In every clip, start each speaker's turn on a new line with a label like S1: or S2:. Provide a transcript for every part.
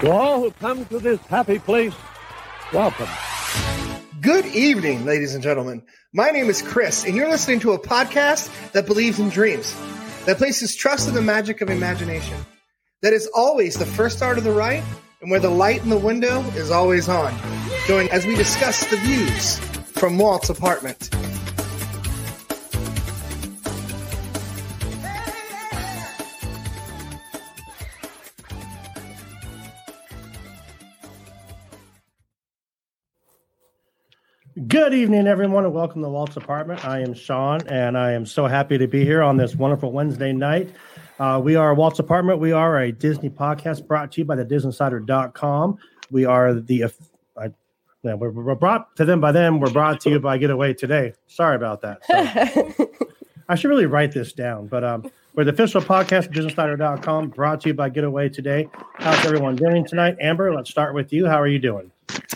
S1: To all who come to this happy place, welcome.
S2: Good evening, ladies and gentlemen. My name is Chris, and you're listening to a podcast that believes in dreams, that places trust in the magic of imagination, that is always the first star to the right, and where the light in the window is always on. Join as we discuss the views from Walt's apartment.
S3: Good evening, everyone, and welcome to Walt's Apartment. I am Sean, and I am so happy to be here on this wonderful Wednesday night. Uh, we are Walt's Apartment. We are a Disney podcast brought to you by the DisneyInsider.com. We are the, I, yeah, we're, we're brought to them by them. We're brought to you by Getaway Today. Sorry about that. So, I should really write this down, but um, we're the official podcast of DisneyInsider.com brought to you by Getaway Today. How's everyone doing tonight? Amber, let's start with you. How are you doing?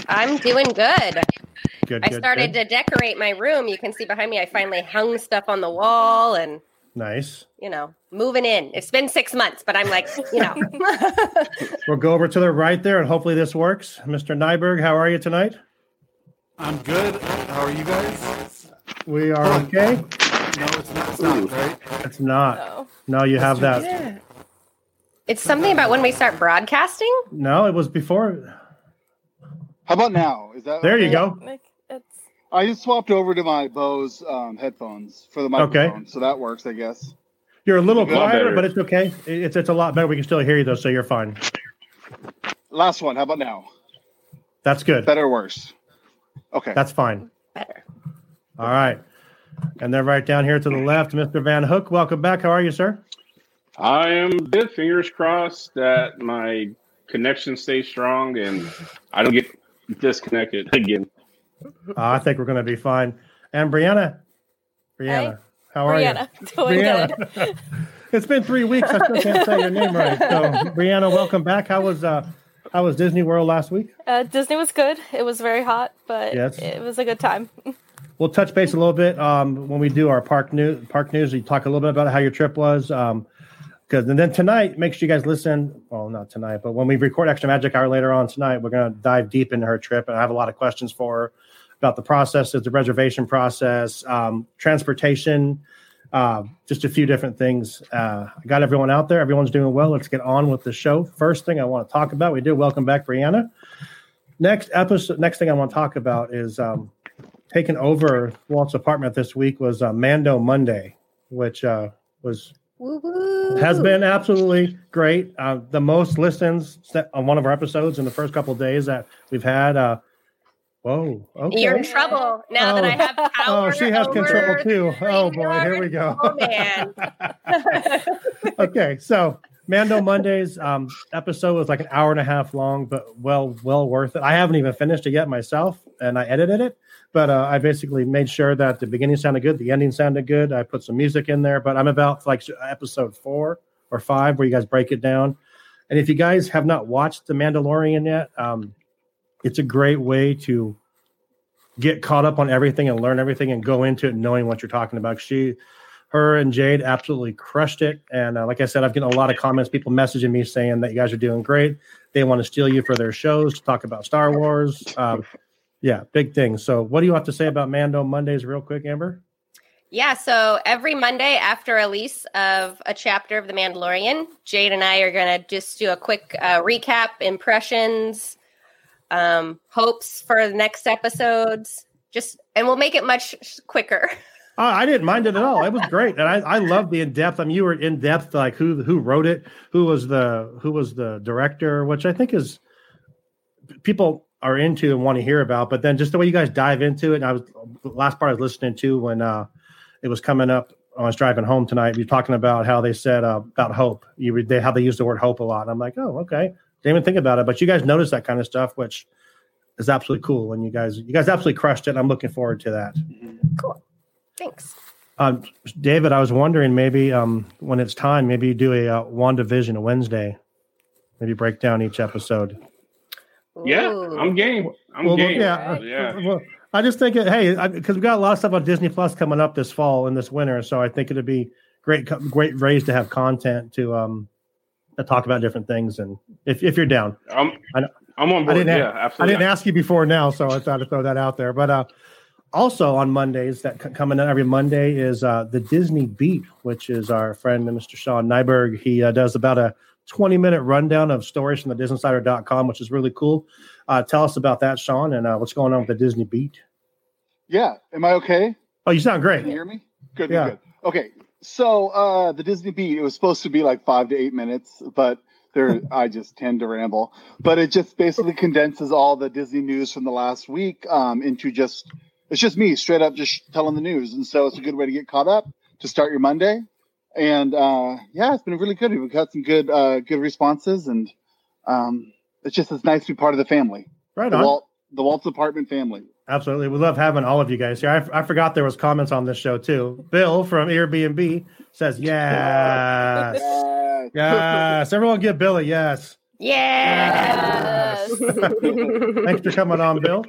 S4: I'm doing good.
S3: Good.
S4: I
S3: good,
S4: started
S3: good.
S4: to decorate my room. You can see behind me, I finally hung stuff on the wall and,
S3: Nice.
S4: you know, moving in. It's been six months, but I'm like, you know,
S3: We'll go over to the right there, and hopefully this works. Mr. Nyberg, how are you tonight?
S5: I'm good. How are you guys?
S3: We are okay.
S5: No, it's not. It's not right.
S3: It's not. No, you have that.
S4: it's something about when we start broadcasting.
S3: No, it was before.
S6: How about now? Is that
S3: There you
S6: okay?
S3: go.
S7: Like, it's
S6: I just swapped over to my Bose um, headphones for the
S3: Okay.
S6: microphone, so that works, I guess.
S3: You're a little quieter,
S5: better.
S3: but it's okay. It's it's a lot better. We can still hear you though, so you're fine.
S6: Last one. How about now?
S3: That's good.
S6: Better or worse? Okay.
S3: That's fine.
S4: Better.
S3: All right. And then right down here to the left, Mr. Van Hook. Welcome back. How are you, sir?
S8: I am good. Fingers crossed that my connection stays strong and I don't get disconnected again.
S3: Uh, I think we're going to be fine. And Brianna, Brianna, how are
S7: Brianna. Doing
S3: you? Brianna.
S7: good.
S3: it's been three weeks. I still can't say your name right. So, Brianna, welcome back. How was uh, how was Disney World last week?
S7: Uh, Disney was good. It was very hot, but
S3: Yes.
S7: it was a good time.
S3: We'll touch base a little bit um, when we do our park news. Park news. We talk a little bit about how your trip was. Um, because and then tonight, make sure you guys listen. Well, not tonight, but when we record Extra Magic Hour later on tonight, we're going to dive deep into her trip, and I have a lot of questions for her about the processes, the reservation process, um, transportation, uh, just a few different things. Uh, I got everyone out there. Everyone's doing well. Let's get on with the show. First thing I want to talk about, we did welcome back Brianna. Next episode, next thing I want to talk about is um, taking over Walt's apartment this week was uh, Mando Monday, which uh, was
S4: Woo-woo.
S3: has been absolutely great. Uh, the most listens set on one of our episodes in the first couple of days that we've had. Uh, whoa, okay.
S4: You're in trouble now that I have power.
S3: Oh, she has
S4: over
S3: control too. Oh boy, here we go.
S4: Oh man.
S3: okay, so Mando Mondays um, episode was like an hour and a half long, but well, well worth it. I haven't even finished it yet myself, and I edited it, but uh, I basically made sure that the beginning sounded good, the ending sounded good. I put some music in there, but I'm about like episode four or five where you guys break it down. And if you guys have not watched The Mandalorian yet, um, it's a great way to get caught up on everything and learn everything and go into it knowing what you're talking about. She, her, and Jade absolutely crushed it. And uh, like I said, I've gotten a lot of comments, people messaging me saying that you guys are doing great. They want to steal you for their shows to talk about Star Wars. Um, yeah, big thing. So, what do you have to say about Mando Mondays, real quick, Amber?
S4: Yeah, so every Monday after a release of a chapter of The Mandalorian, Jade and I are going to just do a quick uh, recap, impressions, um, hopes for the next episodes. Just and we'll make it much quicker.
S3: Oh, I didn't mind it at all. It was great, and I, I love the in depth. I mean, you were in depth, like who who wrote it, who was the who was the director, which I think is people are into and want to hear about. But then just the way you guys dive into it, and I was the last part I was listening to when uh, it was coming up. I was driving home tonight. You're talking about how they said uh, about hope. You read they how they use the word hope a lot. And I'm like, oh, okay. Didn't even think about it, but you guys notice that kind of stuff, which is absolutely cool. And you guys, you guys absolutely crushed it. I'm looking forward to that.
S4: Cool. Thanks.
S3: Um, David, I was wondering maybe um, when it's time, maybe you do a uh, WandaVision a Wednesday. Maybe break down each episode.
S8: Yeah,
S4: Ooh.
S8: I'm game. I'm
S3: Well,
S8: game.
S3: yeah,
S8: yeah.
S3: Well, I just think, it, hey, because we've got a lot of stuff on Disney Plus coming up this fall and this winter, so I think it'd be great, great ways to have content to um, to talk about different things. And if if you're down,
S8: I'm
S3: I know-
S8: I'm on
S3: I
S8: board.
S3: didn't
S8: Yeah,
S3: I
S8: absolutely.
S3: I didn't ask you before now, so I thought to throw that out there. But uh, also on Mondays, that c- coming in every Monday is uh, the Disney Beat, which is our friend Mr. Sean Nyberg. He uh, does about a 20 minute rundown of stories from the DisneySider.com, which is really cool. Uh, tell us about that, Sean, and uh, what's going on with the Disney Beat.
S6: Yeah. Am I okay?
S3: Oh, you sound great.
S6: Can you hear me? Good.
S3: Yeah.
S6: Good. Okay. So uh, the Disney Beat, it was supposed to be like five to eight minutes, but there I just tend to ramble. But it just basically condenses all the Disney news from the last week um, into just it's just me straight up just telling the news, and so it's a good way to get caught up to start your Monday. And uh, yeah, it's been really good. We've got some good uh, good responses, and um, it's just it's nice to be part of the family,
S3: Right
S6: the
S3: on.
S6: Walt the Walt's apartment family.
S3: Absolutely. We love having all of you guys here. I, I forgot there was comments on this show too. Bill from Airbnb says, yes.
S6: Yes.
S3: Yes. Everyone give Bill a yes.
S4: Yes.
S3: Thanks for coming on, Bill.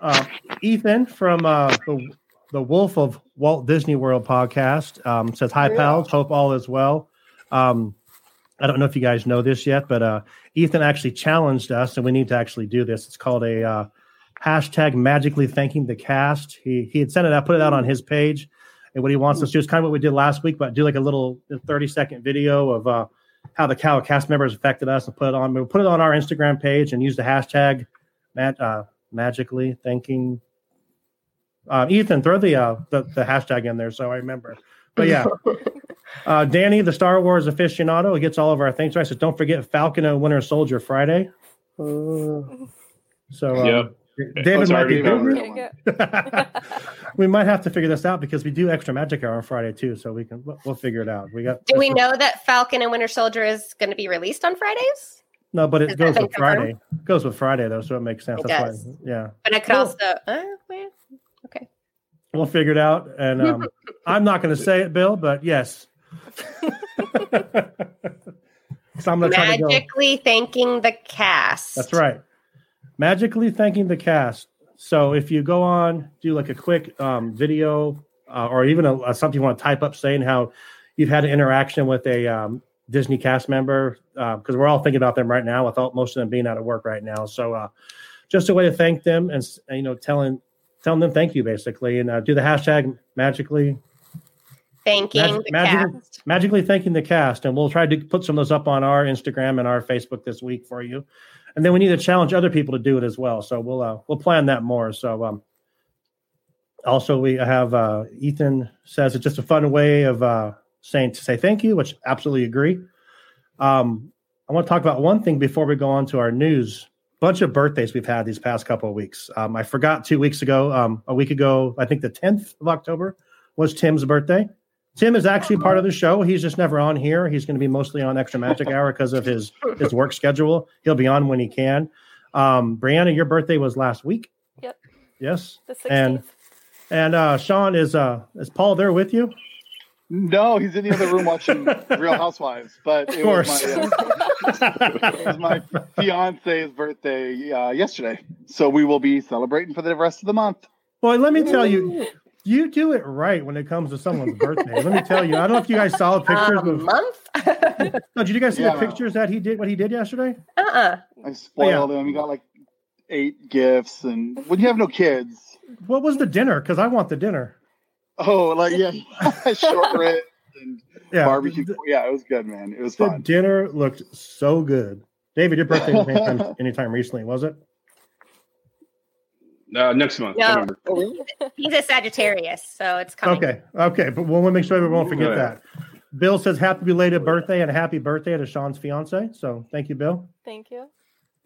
S3: Uh, Ethan from uh, the, the Wolf of Walt Disney World podcast um, says, Hi, pals. Hope all is well. Um, I don't know if you guys know this yet, but uh, Ethan actually challenged us, and we need to actually do this. It's called a uh, hashtag magically thanking the cast. He, he had sent it out, put it out on his page. And what he wants us to do is kind of what we did last week, but do like a little 30 second video of uh, how the cow cast members affected us and put it on. We'll put it on our Instagram page and use the hashtag mag, uh, magically thanking. Uh, Ethan, throw the, uh, the the hashtag in there so I remember. But yeah, uh, Danny, the Star Wars aficionado, he gets all of our things right. So don't forget Falcon and Winter Soldier Friday. So um,
S8: Yep.
S3: David
S8: It's
S3: might be
S8: already
S3: busy.
S7: Okay,
S3: we might have to figure this out because we do extra magic hour on Friday too, so we can we'll- we'll figure it out. We got
S4: Do we know that Falcon and Winter Soldier is going to be released on Fridays?
S3: No, but it
S4: Has
S3: goes with
S4: confirmed?
S3: Friday. It goes with Friday though, so it makes sense.
S4: It
S3: That's
S4: does.
S3: why, yeah,
S4: But I could
S3: Cool.
S4: also. Uh, well, okay.
S3: We'll figure it out. And um, I'm not going to say it, Bill, but yes. so I'm going to try to go.
S4: Magically thanking the cast.
S3: That's right. Magically thanking the cast. So if you go on, do like a quick um, video uh, or even a, a- something you want to type up saying how you've had an interaction with a um, Disney cast member, because we're all thinking about them right now, with all, most of them being out of work right now. So uh, just a way to thank them and, and, you know telling telling them thank you basically, and uh, do the hashtag magically.
S4: Thanking
S3: Mag-
S4: the
S3: magically-
S4: cast.
S3: magically thanking the cast and we'll try to put some of those up on our instagram and our facebook this week for you. And then we need to challenge other people to do it as well so we'll uh, we'll plan that more so um also we have uh ethan says it's just a fun way of uh saying to say thank you which absolutely agree. Um i want to talk about one thing before we go on to our news bunch of birthdays we've had these past couple of weeks um i forgot two weeks ago um a week ago i think the 10th of october was tim's birthday Tim is actually part of the show. He's just never on here. He's going to be mostly on Extra Magic Hour because of his his work schedule. He'll be on when he can. Um, Brianna, your birthday was last week.
S7: Yep.
S3: Yes.
S7: The 16th.
S3: And and uh, Sean is uh is Paul there with you?
S6: No, he's in the other room watching Real Housewives. But it
S3: Of course.
S6: was my, uh, it was my fiance's birthday uh, yesterday, so we will be celebrating for the rest of the month.
S3: Well, let me tell you, you do it right when it comes to someone's birthday. Let me tell you. I don't know if you guys saw the pictures.
S4: Um,
S3: of,
S4: month?
S3: no, did you guys see
S6: Yeah.
S3: the pictures that he did? What he did yesterday?
S4: uh-uh.
S6: I spoiled him. He got like eight gifts, and when you have no kids,
S3: What was the dinner? Because I want the dinner.
S6: Oh, like yeah, short ribs and
S3: Yeah,
S6: barbecue.
S3: the-
S6: Yeah, it was good, man. It was
S3: The
S6: fun.
S3: dinner looked so good. David, your birthday was anytime, anytime recently, was it?
S8: Uh, next month,
S4: No.
S8: November.
S4: He's a Sagittarius, so it's coming.
S3: Okay, okay, but we'll make sure we won't forget that. Bill says happy belated birthday and a happy birthday to Sean's fiance. So thank you, Bill.
S7: Thank you.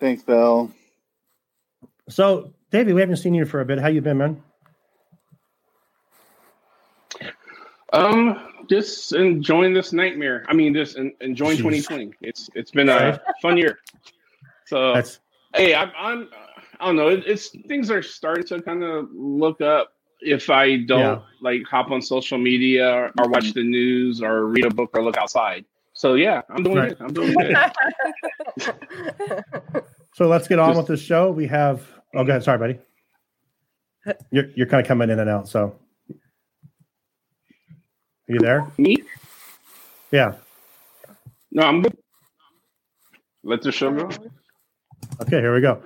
S6: Thanks, Bill.
S3: So David, we haven't seen you for a bit. How you been, man?
S8: Um, just enjoying this nightmare. I mean, just en- enjoying
S3: Jeez.
S8: 2020. It's it's been a fun year. So
S3: That's
S8: hey, I'm, I'm I don't know. It, it's things are starting to kind of look up. If I don't
S3: Yeah.
S8: like hop on social media or, or watch the news or read a book or look outside. So yeah, I'm doing
S3: Right.
S8: good. I'm doing good.
S3: so. Let's get on
S8: Just-
S3: with the show. We have. Oh, go ahead. Sorry, buddy. You're you're kind of coming in and out. So, are you there?
S8: Me?
S3: Yeah.
S8: No, I'm good. Let the show go.
S3: Okay, here we go.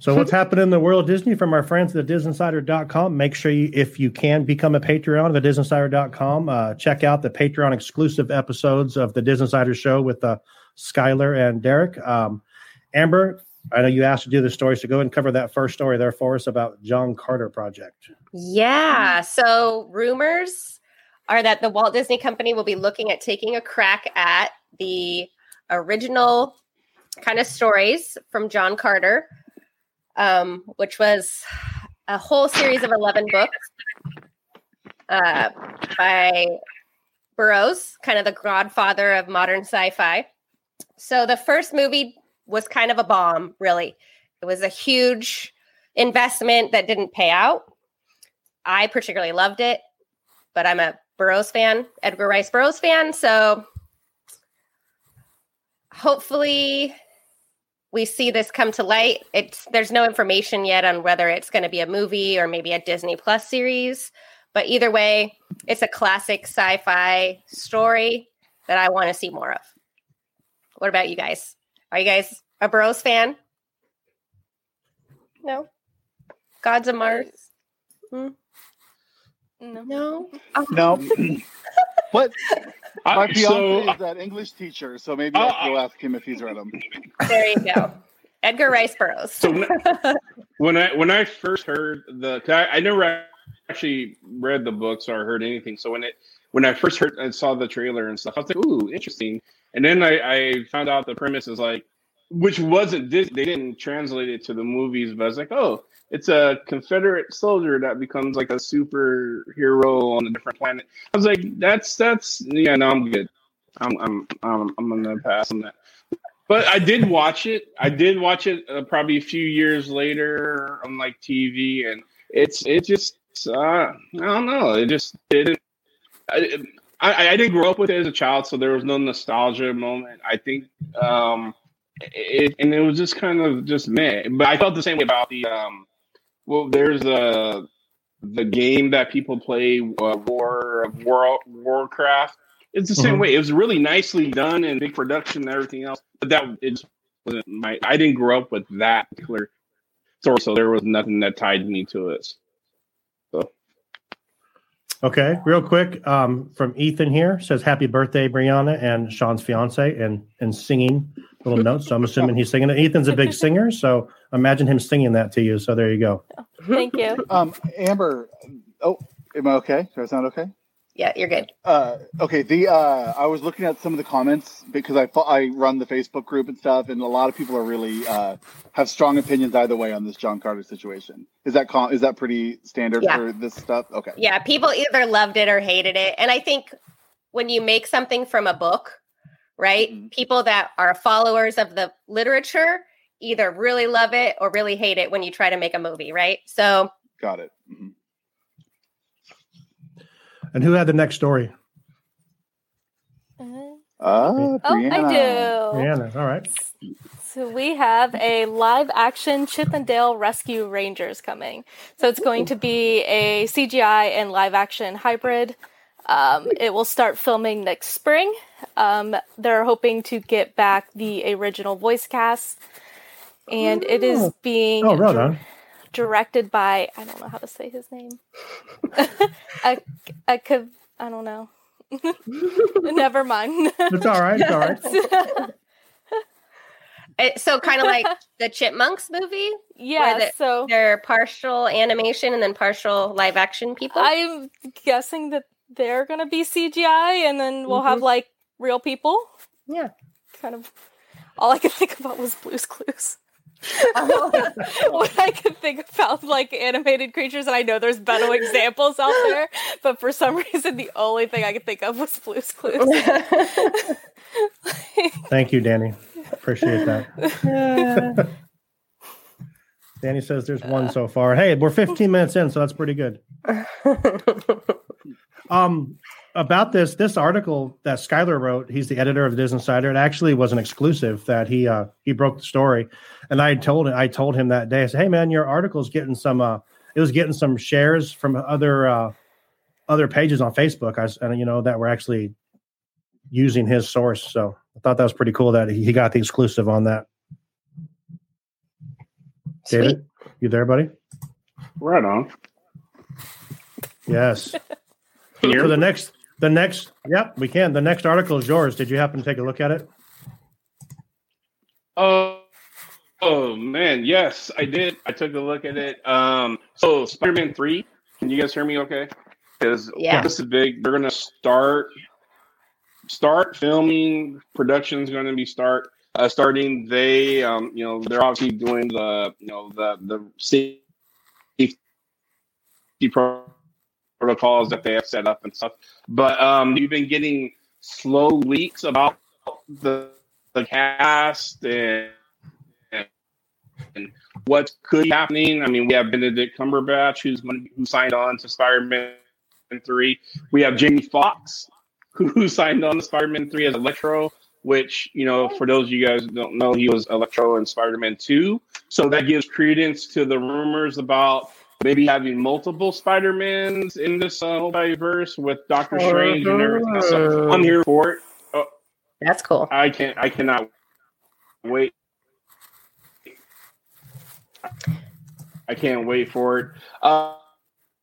S3: So what's happening in the world of Disney from our friends at DisInsider.com? Make sure you, if you can, become a Patreon of the DisInsider.com. Uh, check out the Patreon exclusive episodes of the Disney Insider Show with uh, Skylar and Derek. Um, Amber, I know you asked to do the story, so go ahead and cover that first story there for us about John Carter Project.
S4: Yeah. So rumors are that the Walt Disney Company will be looking at taking a crack at the original kind of stories from John Carter, um, which was a whole series of 11 books uh, by Burroughs, kind of the godfather of modern sci fi. So the first movie was kind of a bomb, really. It was a huge investment that didn't pay out. I particularly loved it, but I'm a Burroughs fan, Edgar Rice Burroughs fan. So hopefully we see this come to light. It's there's no information yet on whether it's going to be a movie or maybe a Disney Plus series, but either way, it's a classic sci-fi story that I want to see more of. What about you guys? Are you guys a Burroughs fan? No. Gods of Mars. Hmm?
S7: No.
S4: No.
S6: No. What?
S8: I-
S6: My fiance
S8: so-
S6: is that English teacher, so maybe
S8: Uh,
S6: I'll go ask him if he's read them.
S4: There you go. Edgar Rice Burroughs.
S8: So when, when I when I first heard the, I, I never actually read the books or heard anything. So when it when I first heard and saw the trailer and stuff, I was like, "Ooh, interesting." And then I, I found out the premise is like, which wasn't this. They didn't translate it to the movies, but I was like, "Oh, it's a Confederate soldier that becomes like a superhero on a different planet." I was like, "That's that's yeah, no, I'm good. I'm I'm I'm, I'm gonna pass on that." But I did watch it. I did watch it uh, probably a few years later on like TV, and it's it just uh, I don't know. It just didn't. I, I I didn't grow up with it as a child, so there was no nostalgia moment. I think, um, it and it was just kind of just meh. But I felt the same way about the um. Well, there's a the game that people play, uh, War of War Warcraft. It's the same
S3: Mhm.
S8: way. It was really nicely done and big production and everything else. But that it wasn't my. I didn't grow up with that particular story, so there was nothing that tied me to it. So
S3: Okay, real quick um, from Ethan here says happy birthday, Brianna and Sean's fiance, and and singing little notes. So I'm assuming he's singing it. Ethan's a big singer, so imagine him singing that to you. So there you go.
S7: Thank you.
S6: Um, Amber. Oh, am I okay? Does that sound okay?
S4: Yeah, you're good.
S6: Uh, okay. The uh, I was looking at some of the comments because I I run the Facebook group and stuff, and a lot of people are really uh, have strong opinions either way on this John Carter situation. Is that com- is that pretty standard
S4: Yeah.
S6: for this stuff? Okay.
S4: Yeah, people either loved it or hated it. And I think when you make something from a book, right?
S6: Mhm.
S4: People that are followers of the literature either really love it or really hate it when you try to make a movie, right? So
S6: Got it. Mhm.
S3: And who had the next story?
S7: Uh, Oh, I do.
S3: Brianna. All right.
S7: So we have a live action Chip and Dale Rescue Rangers coming. So it's going to be a CGI and live action hybrid. Um, it will start filming next spring. Um, they're hoping to get back the original voice cast. And it is
S3: Oh.
S7: being
S3: Oh, well
S7: dir-
S3: done.
S7: Directed by, I don't know how to say his name. I, I could, I don't know. Never mind.
S3: It's all right. It's all right.
S4: it, so kind of like the Chipmunks movie,
S7: yeah,
S4: the-
S7: so
S4: they're partial animation and then partial live action people.
S7: I'm guessing that they're gonna be CGI, and then we'll have mm-hmm. like real people.
S4: Yeah.
S7: kind of. All I could think about was Blue's Clues. what I could think about like animated creatures, and I know there's better examples out there, but for some reason the only thing I could think of was Blue's Clues.
S3: Thank you, Danny. Appreciate that. Danny says there's one so far. Hey, we're 15 minutes in, so that's pretty good. Um, about this this article that Skylar wrote, he's the editor of the Disney Insider. It actually was an exclusive that he uh he broke the story, and I told him I told him that day. I said, "Hey man, your article's getting some uh it was getting some shares from other uh other pages on Facebook. I was, and you know that were actually using his source. So I thought that was pretty cool that he he got the exclusive on that.
S4: Sweet.
S3: David, you there, buddy?
S8: Right on.
S3: Yes.
S8: Can you hear
S3: For the next, the next, yep, we can. The next article is yours. Did you happen to take a look at it?
S8: Oh, oh man, yes, I did. I took a look at it. Um, so Spider-Man Three. Can you guys hear me? Okay, because
S4: Yeah.
S8: this is big. They're gonna start start filming. Production's gonna be start uh, starting. They, um, you know, they're obviously doing the, you know, the the safety pro- protocols that they have set up and stuff. But um, you've been getting slow leaks about the the cast and, and what could be happening. I mean, we have Benedict Cumberbatch, who's who signed on to Spider-Man three. We have Jamie Foxx who, signed on to Spider-Man three as Electro. Which you know, for those of you guys don't know, he was Electro in Spider-Man two. So that gives credence to the rumors about maybe having multiple Spider-Mans in this uh, multiverse with Doctor Strange and everything. So I'm here for it.
S4: That's cool.
S8: I can't. I cannot wait. I can't wait for it. Uh,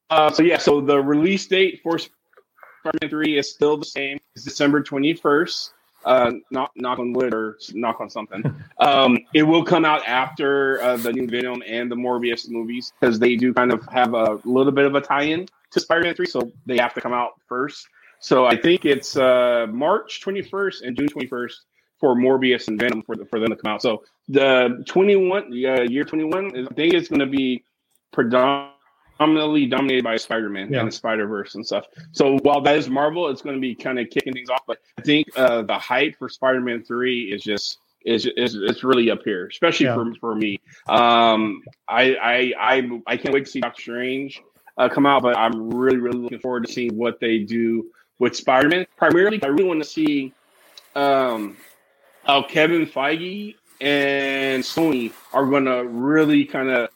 S8: uh, so yeah. So the release date for Spider-Man Three is still the same. It's December twenty first. Uh, knock knock on wood or knock on something. Um, it will come out after uh, the new Venom and the Morbius movies because they do kind of have a little bit of a tie-in to Spider-Man Three, so they have to come out first. So I think it's uh, March 21st and June 21st for Morbius and Venom for, the, for them to come out. So the 21 uh, year 21, I think it's going to be predominantly dominated by Spider-Man
S3: Yeah.
S8: and the Spider-Verse and stuff. So while that is Marvel, it's going to be kind of kicking things off. But I think uh, the hype for Spider-Man 3 is just is, is it's really up here, especially
S3: Yeah.
S8: for, for me. Um, I, I I I can't wait to see Doctor Strange uh, come out, but I'm really really looking forward to seeing what they do with Spider-Man. Primarily, I really want to see um, how Kevin Feige and Sony are going to really kind of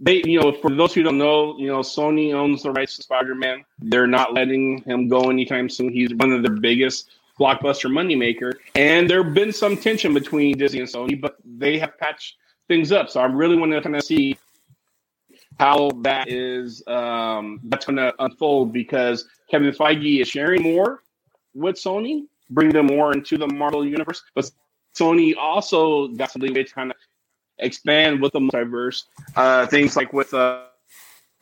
S8: they, you know, for those who don't know, you know, Sony owns the rights to Spider-Man. They're not letting him go anytime soon. He's one of their biggest blockbuster moneymaker, and there have been some tension between Disney and Sony, but they have patched things up. So I really want to kind of see how that is um, that's going to unfold because Kevin Feige is sharing more with Sony, bring them more into the Marvel universe, but Sony also got some leeway to kind of expand with the multiverse. Uh, things like with uh,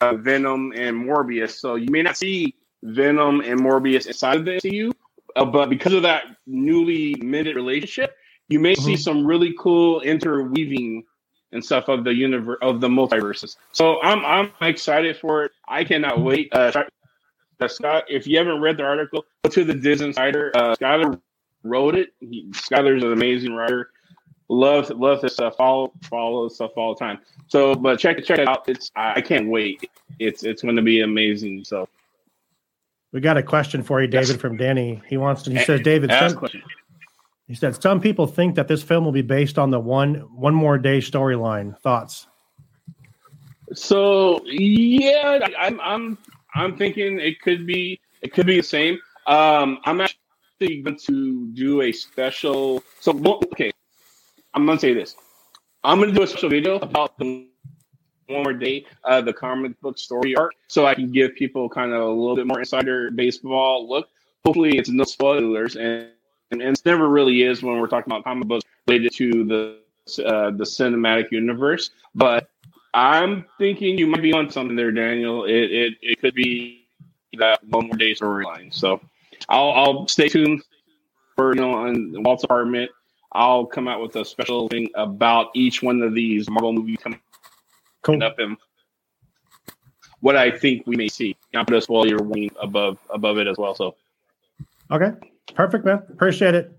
S8: uh, Venom and Morbius. So you may not see Venom and Morbius inside of the MCU, uh, but because of that newly minted relationship, you may see
S3: Mhm.
S8: some really cool interweaving and stuff of the universe of the multiverses. So I'm I'm excited for it. I cannot wait. Uh, uh, Scott, if you haven't read the article, go to the Disney Insider. Uh, Skyler wrote it. He, Skyler's an amazing writer. Love love this stuff. Follow follow stuff all the time. So, but check check it out. It's I, can't wait. It's it's going to be amazing. So,
S3: We got a question for you, David,
S8: Yes.
S3: from Danny. He wants to. He says, David, some, he said some people think that this film will be based on the one one more day storyline. Thoughts?
S8: So yeah, I'm I'm I'm thinking it could be it could be the same. Um, I'm actually going to do a special. So okay, I'm to say this. I'm to do a special video about the one more day, uh, the comic book story arc, so I can give people kind of a little bit more insider baseball look. Hopefully, it's no spoilers, and and, and it never really is when we're talking about comic books related to the uh, the cinematic universe. But I'm thinking you might be on something there, Daniel. It it, it could be that one more day storyline. So I'll I'll stay tuned for you know on Walt's apartment. I'll come out with a special thing about each one of these Marvel movies coming
S3: Cool.
S8: up and what I think we may see. I'm gonna spoil your wing above above it as well. So
S3: Okay, perfect, man. Appreciate it.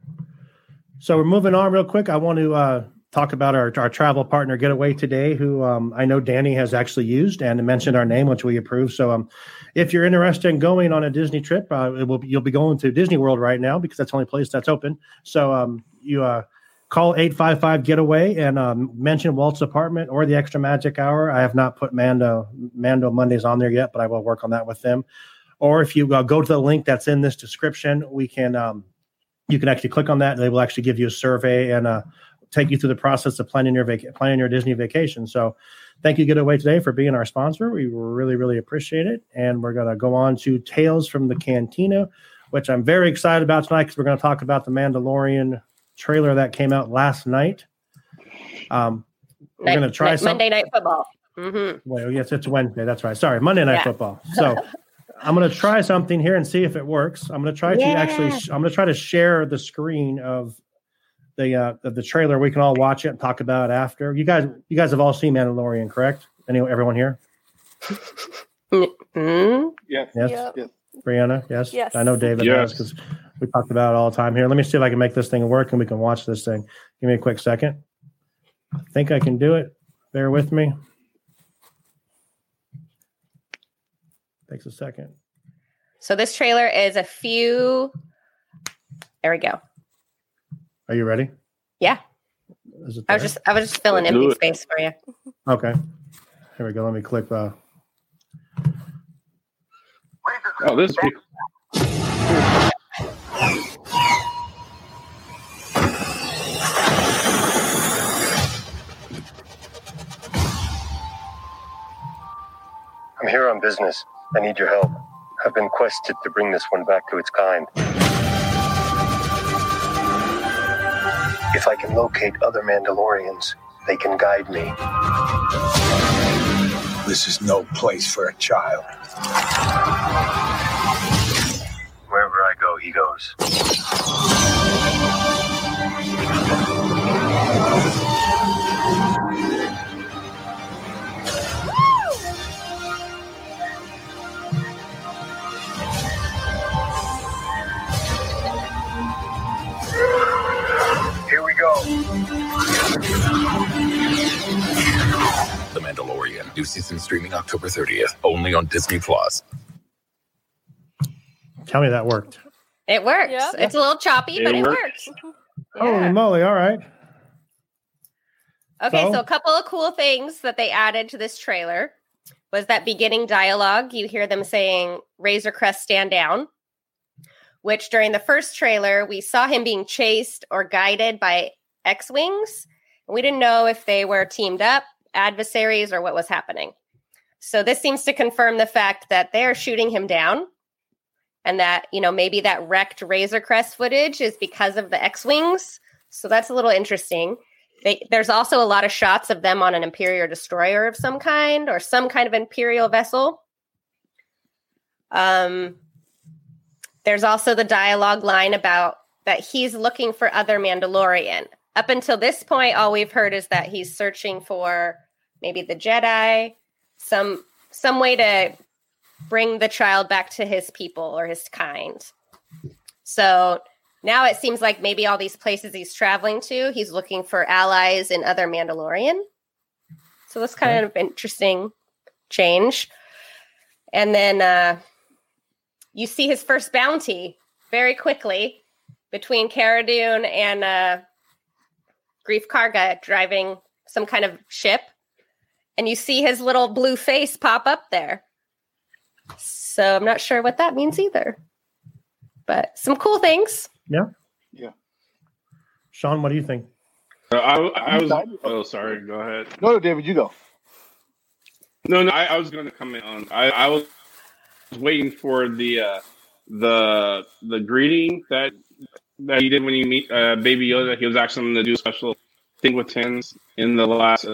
S3: So we're moving on real quick. I want to uh, talk about our, our travel partner getaway today, who um, I know Danny has actually used and mentioned our name, which we approve. So um, if you're interested in going on a Disney trip, uh, it will, you'll be going to Disney World right now because that's the only place that's open. So um, you uh, call 855 getaway and um, mention Walt's apartment or the extra magic hour. I have not put Mando Mando Mondays on there yet, but I will work on that with them or if you uh, go to the link that's in this description, we can um, you can actually click on that. They will actually give you a survey and uh, take you through the process of planning your vac- planning your Disney vacation. So, thank you, Getaway Today, for being our sponsor. We really, really appreciate it. And we're going to go on to Tales from the Cantina, which I'm very excited about tonight because we're going to talk about the Mandalorian trailer that came out last night. Um, we're going to try
S4: night-
S3: some.
S4: Monday Night Football. hmm
S3: Well, yes, it's Wednesday. That's right. Sorry, Monday Night
S4: Yeah.
S3: Football. So I'm going to try something here and see if it works. I'm going to try to actually.
S4: Yeah.
S3: I'm going to try to share the screen of the uh, of the trailer. We can all watch it and talk about it after. You guys, you guys have all seen Mandalorian, correct? Anyone, everyone here?
S4: hmm
S6: Yes.
S3: Yes.
S7: Yep.
S3: Brianna, yes.
S7: Yes.
S3: I know David
S8: Yes.
S3: does because we talked about it all the time here. Let me see if I can make this thing work and we can watch this thing. Give me a quick second. I think I can do it. Bear with me. Takes a second.
S4: So this trailer is a few. There we go.
S3: Are you ready?
S4: Yeah,
S3: Is it
S4: I was just I was just filling empty
S8: it.
S4: space for you.
S3: okay. Here we go. Let me click. Uh,
S8: Oh, this. is pretty-
S9: I'm here on business. I need your help. I've been quested to bring this one back to its kind. Can locate other Mandalorians, they can guide me.
S10: This is no place for a child.
S9: Wherever I go, he goes.
S10: Mandalorian. New season streaming October 30th. Only on Disney Plus.
S3: tell me that worked.
S4: It works.
S7: Yeah.
S4: It's a little choppy,
S8: It
S4: but it
S8: works.
S4: works.
S3: Holy
S4: Yeah.
S3: moly! All right.
S4: Okay,
S3: So?
S4: so a couple of cool things that they added to this trailer was that beginning dialogue. You hear them saying Razor Crest stand down, which during the first trailer, we saw him being chased or guided by X Wings. We didn't know if they were teamed up, adversaries, or what was happening. So this seems to confirm the fact that they're shooting him down and that, you know, maybe that wrecked Razor Crest footage is because of the X Wings. So that's a little interesting. They, there's also a lot of shots of them on an Imperial destroyer of some kind or some kind of Imperial vessel. Um, there's also the dialogue line about that he's looking for other Mandalorian. Up until this point, all we've heard is that he's searching for maybe the Jedi, some some way to bring the child back to his people or his kind. So now it seems like maybe all these places he's traveling to, he's looking for allies in other Mandalorian. So that's kind of interesting change. And then uh, you see his first bounty very quickly between Cara Dune and uh, Greef Karga driving some kind of ship. And you see his little blue face pop up there. So I'm not sure what that means either. But some cool things. Yeah. Yeah.
S3: Sean, what do you think?
S8: Uh, I, I was. Oh, sorry. Go ahead.
S6: No, no, David, you go.
S8: No, no. I, I was going to comment on. I, I was waiting for the uh, the the greeting that that he did when you meet uh, Baby Yoda. He was actually going to do a special thing with tens in the last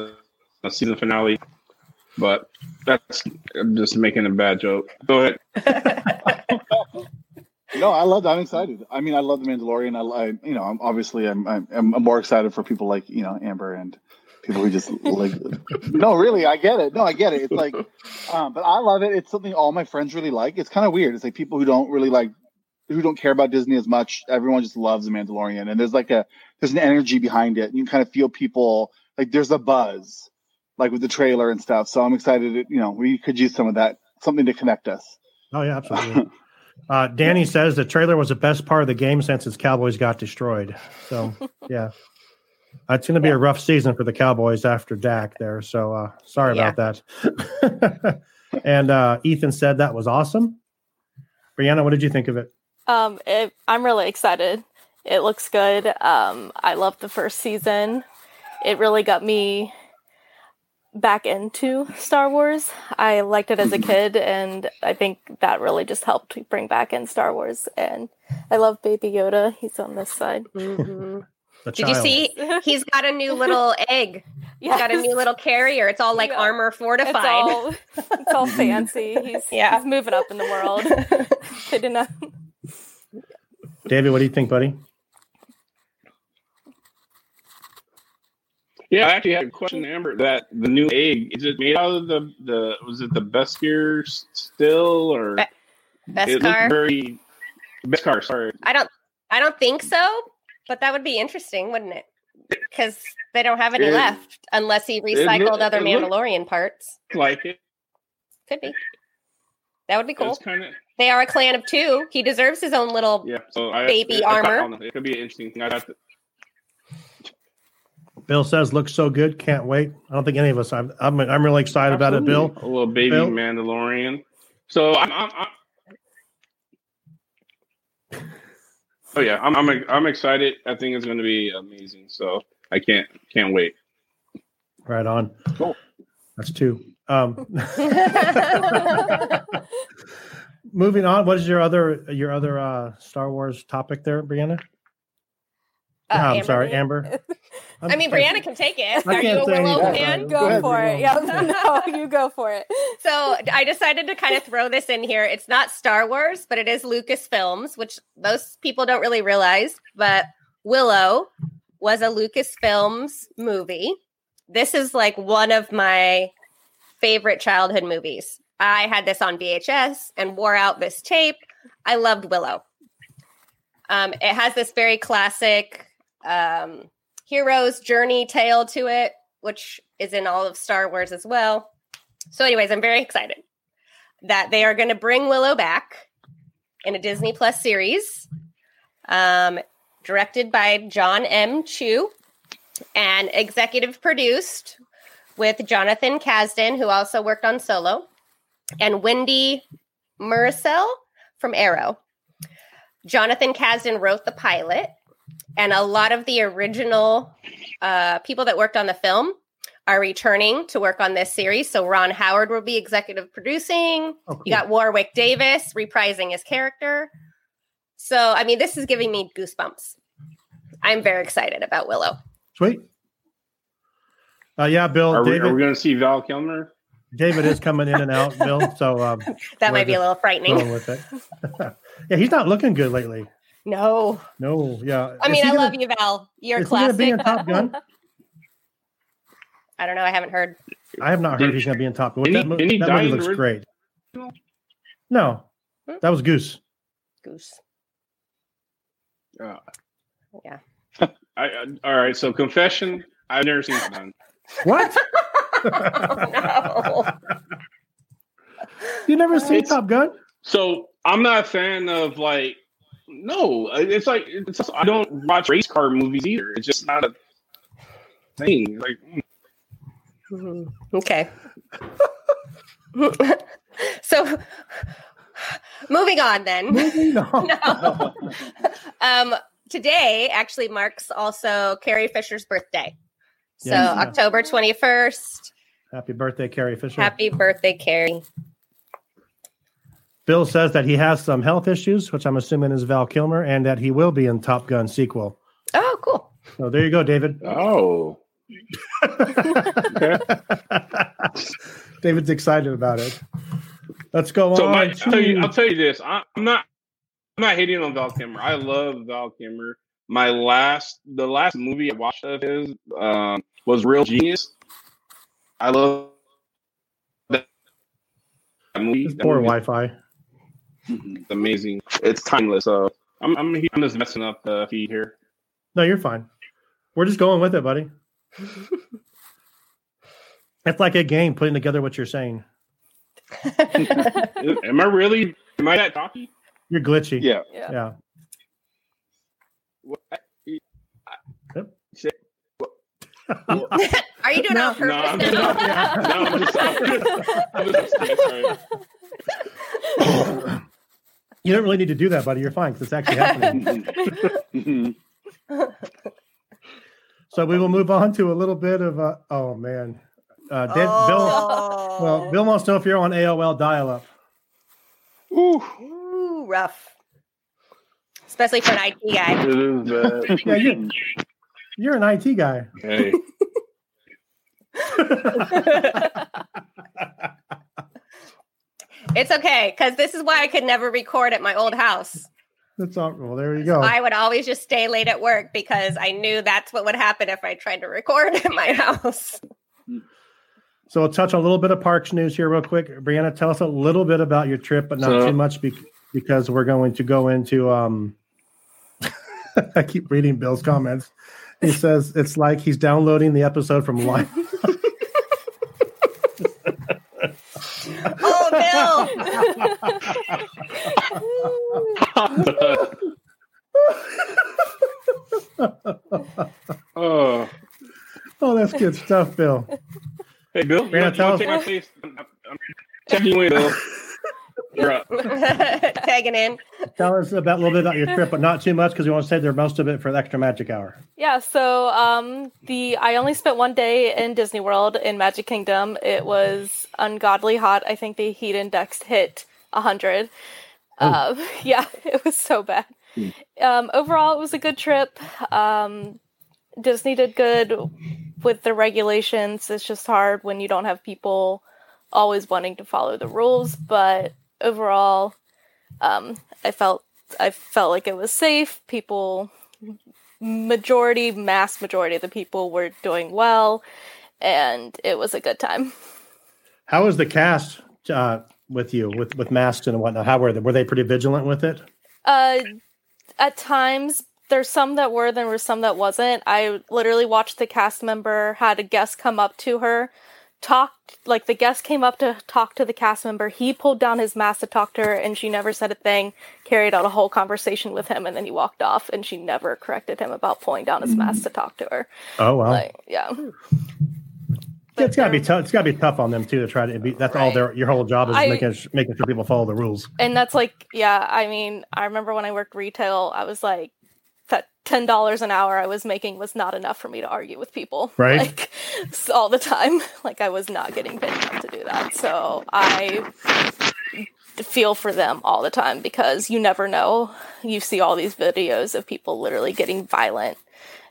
S8: uh, season finale. But that's I'm just making a bad joke. Go ahead.
S6: No, I love. I'm excited. I mean, I love the Mandalorian. I, I you know, I'm obviously I'm, I'm I'm more excited for people like you know Amber and people who just like. no, really, I get it. No, I get it. It's like, um, but I love it. It's something all my friends really like. It's kind of weird. It's like people who don't really like, who don't care about Disney as much. Everyone just loves the Mandalorian, and there's like a there's an energy behind it. And You kind of feel people like there's a buzz, like with the trailer and stuff. So I'm excited. That, you know, we could use some of that, something to connect us.
S3: Oh yeah, absolutely. Uh, Danny says the trailer was the best part of the game since its Cowboys got destroyed. So yeah, Uh, it's going to be a rough season for the Cowboys after Dak there. So uh, sorry about that. and uh, Ethan said that was awesome. Brianna, what did you think of it?
S7: Um, it, I'm really excited. It looks good. Um, I loved the first season. It really got me back into Star Wars. I liked it as a kid, and I think that really just helped bring back in Star Wars. And I love Baby Yoda. He's on this side.
S4: Mhm.
S3: The
S4: Did you see? He's got a new little egg. He's got a new little carrier. It's all like
S7: Yeah.
S4: armor
S7: It's
S4: fortified.
S7: all, it's all fancy. He's,
S4: Yeah.
S7: he's moving up in the world. they did not.
S3: David, what do you think, buddy?
S8: Yeah, I actually had a question, Amber. That the new egg is it made out of the the was it the Beskar s- still or
S4: Be-
S8: it looked
S4: Beskar.
S8: very Beskar? Sorry,
S4: I don't. I don't think so, but that would be interesting, wouldn't it? Because they don't have any
S8: It-
S4: left unless he recycled
S8: look-
S4: other
S8: it look-
S4: Mandalorian parts.
S8: like it.
S4: Could be. That would be cool.
S8: Kind of
S4: They are a clan of two. He deserves his own little.
S8: yeah. So I,
S4: Baby
S8: I- I-
S4: armor.
S8: I don't. It could be an interesting thing. I got to,
S3: Bill says looks so good, can't wait. I don't think any of us. I'm I'm, I'm really excited about it, Bill.
S8: a little baby
S3: Bill?
S8: Mandalorian. So I'm, I'm, I'm Oh yeah, I'm, I'm I'm excited. I think it's going to be amazing. So I can't can't wait.
S3: Right on.
S8: Cool.
S3: That's two. Um, moving on. What is your other your other uh, Star Wars topic there, Brianna?
S4: Uh,
S3: No, I'm
S4: Amber.
S3: sorry, Amber.
S4: I mean, Brianna can take it.
S3: I
S4: Are you a Willow fan?
S7: Go
S3: ahead,
S7: for it. Yeah, no, you go for it.
S4: So I decided to kind of throw this in here. It's not Star Wars, but it is Lucasfilms, which most people don't really realize. But Willow was a Lucasfilms movie. This is like one of my favorite childhood movies. I had this on VHS and wore out this tape. I loved Willow. Um, it has this very classic um, hero's journey tale to it, which is in all of Star Wars as well. So, anyways, I'm very excited that they are going to bring Willow back in a Disney Plus series, um, directed by John M. Chu and executive produced with Jonathan Kasdan, who also worked on Solo, and Wendy Mericle from Arrow. Jonathan Kasdan wrote the pilot, and a lot of the original uh, people that worked on the film are returning to work on this series. So Ron Howard will be executive producing.
S3: Oh, cool.
S4: You got Warwick Davis reprising his character. So I mean, this is giving me goosebumps. I'm very excited about Willow.
S3: Sweet. Uh, yeah, Bill.
S8: Are we,
S3: David.
S8: are we going to see Val Kilmer?
S3: David is coming in and out, Bill. So um,
S4: That might be a little frightening.
S3: with it. yeah, he's not looking good lately.
S4: No,
S3: No, yeah.
S4: I mean I
S3: gonna-
S4: love you, Val. You're
S3: Is he going to be in Top Gun?
S4: I don't know. I haven't heard.
S3: I have not heard
S8: Did-
S3: he's going to be in Top Gun.
S8: didn't
S3: That, mo- that movie looks
S8: ori-
S3: great. No, that was Goose.
S4: Goose.
S8: Uh,
S4: Yeah.
S8: I, I, all right. So confession: I've never seen that done.
S3: What?
S4: Oh, no.
S3: you never seen
S8: It's-
S3: Top Gun?
S8: So I'm not a fan of like. No, it's like it's just, I don't watch race car movies either. It's just not a thing. Like
S4: Mhm. Okay. so moving on then.
S3: Moving on.
S4: No. um, today actually marks also Carrie Fisher's birthday. So
S3: Yes.
S4: October 21st.
S3: Happy birthday, Carrie Fisher.
S4: Happy birthday, Carrie.
S3: Bill says that he has some health issues, which I'm assuming is Val Kilmer, and that he will be in Top Gun sequel.
S4: Oh, cool.
S3: So there you go, David.
S8: oh.
S3: David's excited about it. Let's go
S8: So
S3: on.
S8: my, I'll tell you, I'll tell you this. I, I'm not, I'm not hating on Val Kilmer. I love Val Kilmer. My last, the last movie I watched of his um, was Real Genius. I love that movie.
S3: It's
S8: That
S3: poor
S8: movie
S3: Wi-Fi.
S8: Is amazing. It's timeless. So I'm, I'm, I'm just messing up the feed here.
S3: No, you're fine. We're just going with it, buddy. it's like a game putting together what you're saying.
S8: Am I really? Am I that talky?
S3: You're glitchy.
S6: Yeah.
S7: Yeah.
S3: Yeah.
S8: What?
S3: Yep.
S4: Are you doing it on
S8: No, I'm
S4: purpose
S8: just, no,
S4: now?
S8: I'm just, I'm just, I'm just sorry.
S3: You don't really need to do that, buddy. You're fine because it's actually happening. so we will move on to a little bit of uh, oh man, uh, Dan, Bill. Well, Bill wants to know if you're on AOL dial-up.
S4: Ooh, rough. Especially for an IT guy.
S8: It is bad.
S3: Yeah, you, you're an IT guy.
S8: Hey.
S4: It's okay because this is why I could never record at my old house.
S3: That's all. Well, there you go.
S4: I would always just stay late at work because I knew that's what would happen if I tried to record at my house.
S3: So we'll touch a little bit of parks news here, real quick. Brianna, tell us a little bit about your trip, but not
S8: So-
S3: too much bec- because we're going to go into. um I keep reading Bill's comments. He says it's like he's downloading the episode from live.
S4: Oh,
S8: oh,
S3: oh, that's good stuff, Bill.
S8: hey, Bill. You
S3: Brianna,
S8: want, you
S3: tell
S8: want to take my
S3: us.
S8: place? I'm, I'm, I'm taking you away, Bill. You're up.
S4: Tagging in.
S3: Tell us about a little bit about your trip, but not too much because we want to save the most of it for the extra magic hour.
S7: Yeah, so um, the I only spent one day in Disney World in Magic Kingdom. It was ungodly hot. I think the heat index hit hundred. Um, yeah, it was so bad. Um, overall, it was a good trip. Um, Disney did good with the regulations. It's just hard when you don't have people always wanting to follow the rules. But overall, um, I felt I felt like it was safe. People majority, mass majority of the people were doing well, and it was a good time.
S3: How was the cast uh, with you, with with masks and whatnot? How were they? Were they pretty vigilant with it?
S7: Uh, at times, there's some that were, there were some that wasn't. I literally watched the cast member had a guest come up to her, talked like the guest came up to talk to the cast member. He pulled down his mask to talk to her, and she never said a thing. Carried out a whole conversation with him, and then he walked off, and she never corrected him about pulling down his mask to mm. talk to her.
S3: Oh wow,
S7: Like, yeah.
S3: Yeah, it's got to be um, tough. It's got to be tough on them too to try to be. That's all their your whole job is
S7: I-
S3: making making sure people follow the rules.
S7: and that's like yeah i mean i remember when i worked retail i was like ten dollars an hour i was making was not enough for me to argue with people.
S3: Right.
S7: like all the time. Like i was not getting paid enough to do that. So i feel for them all the time because you never know. You see all these videos of people literally getting violent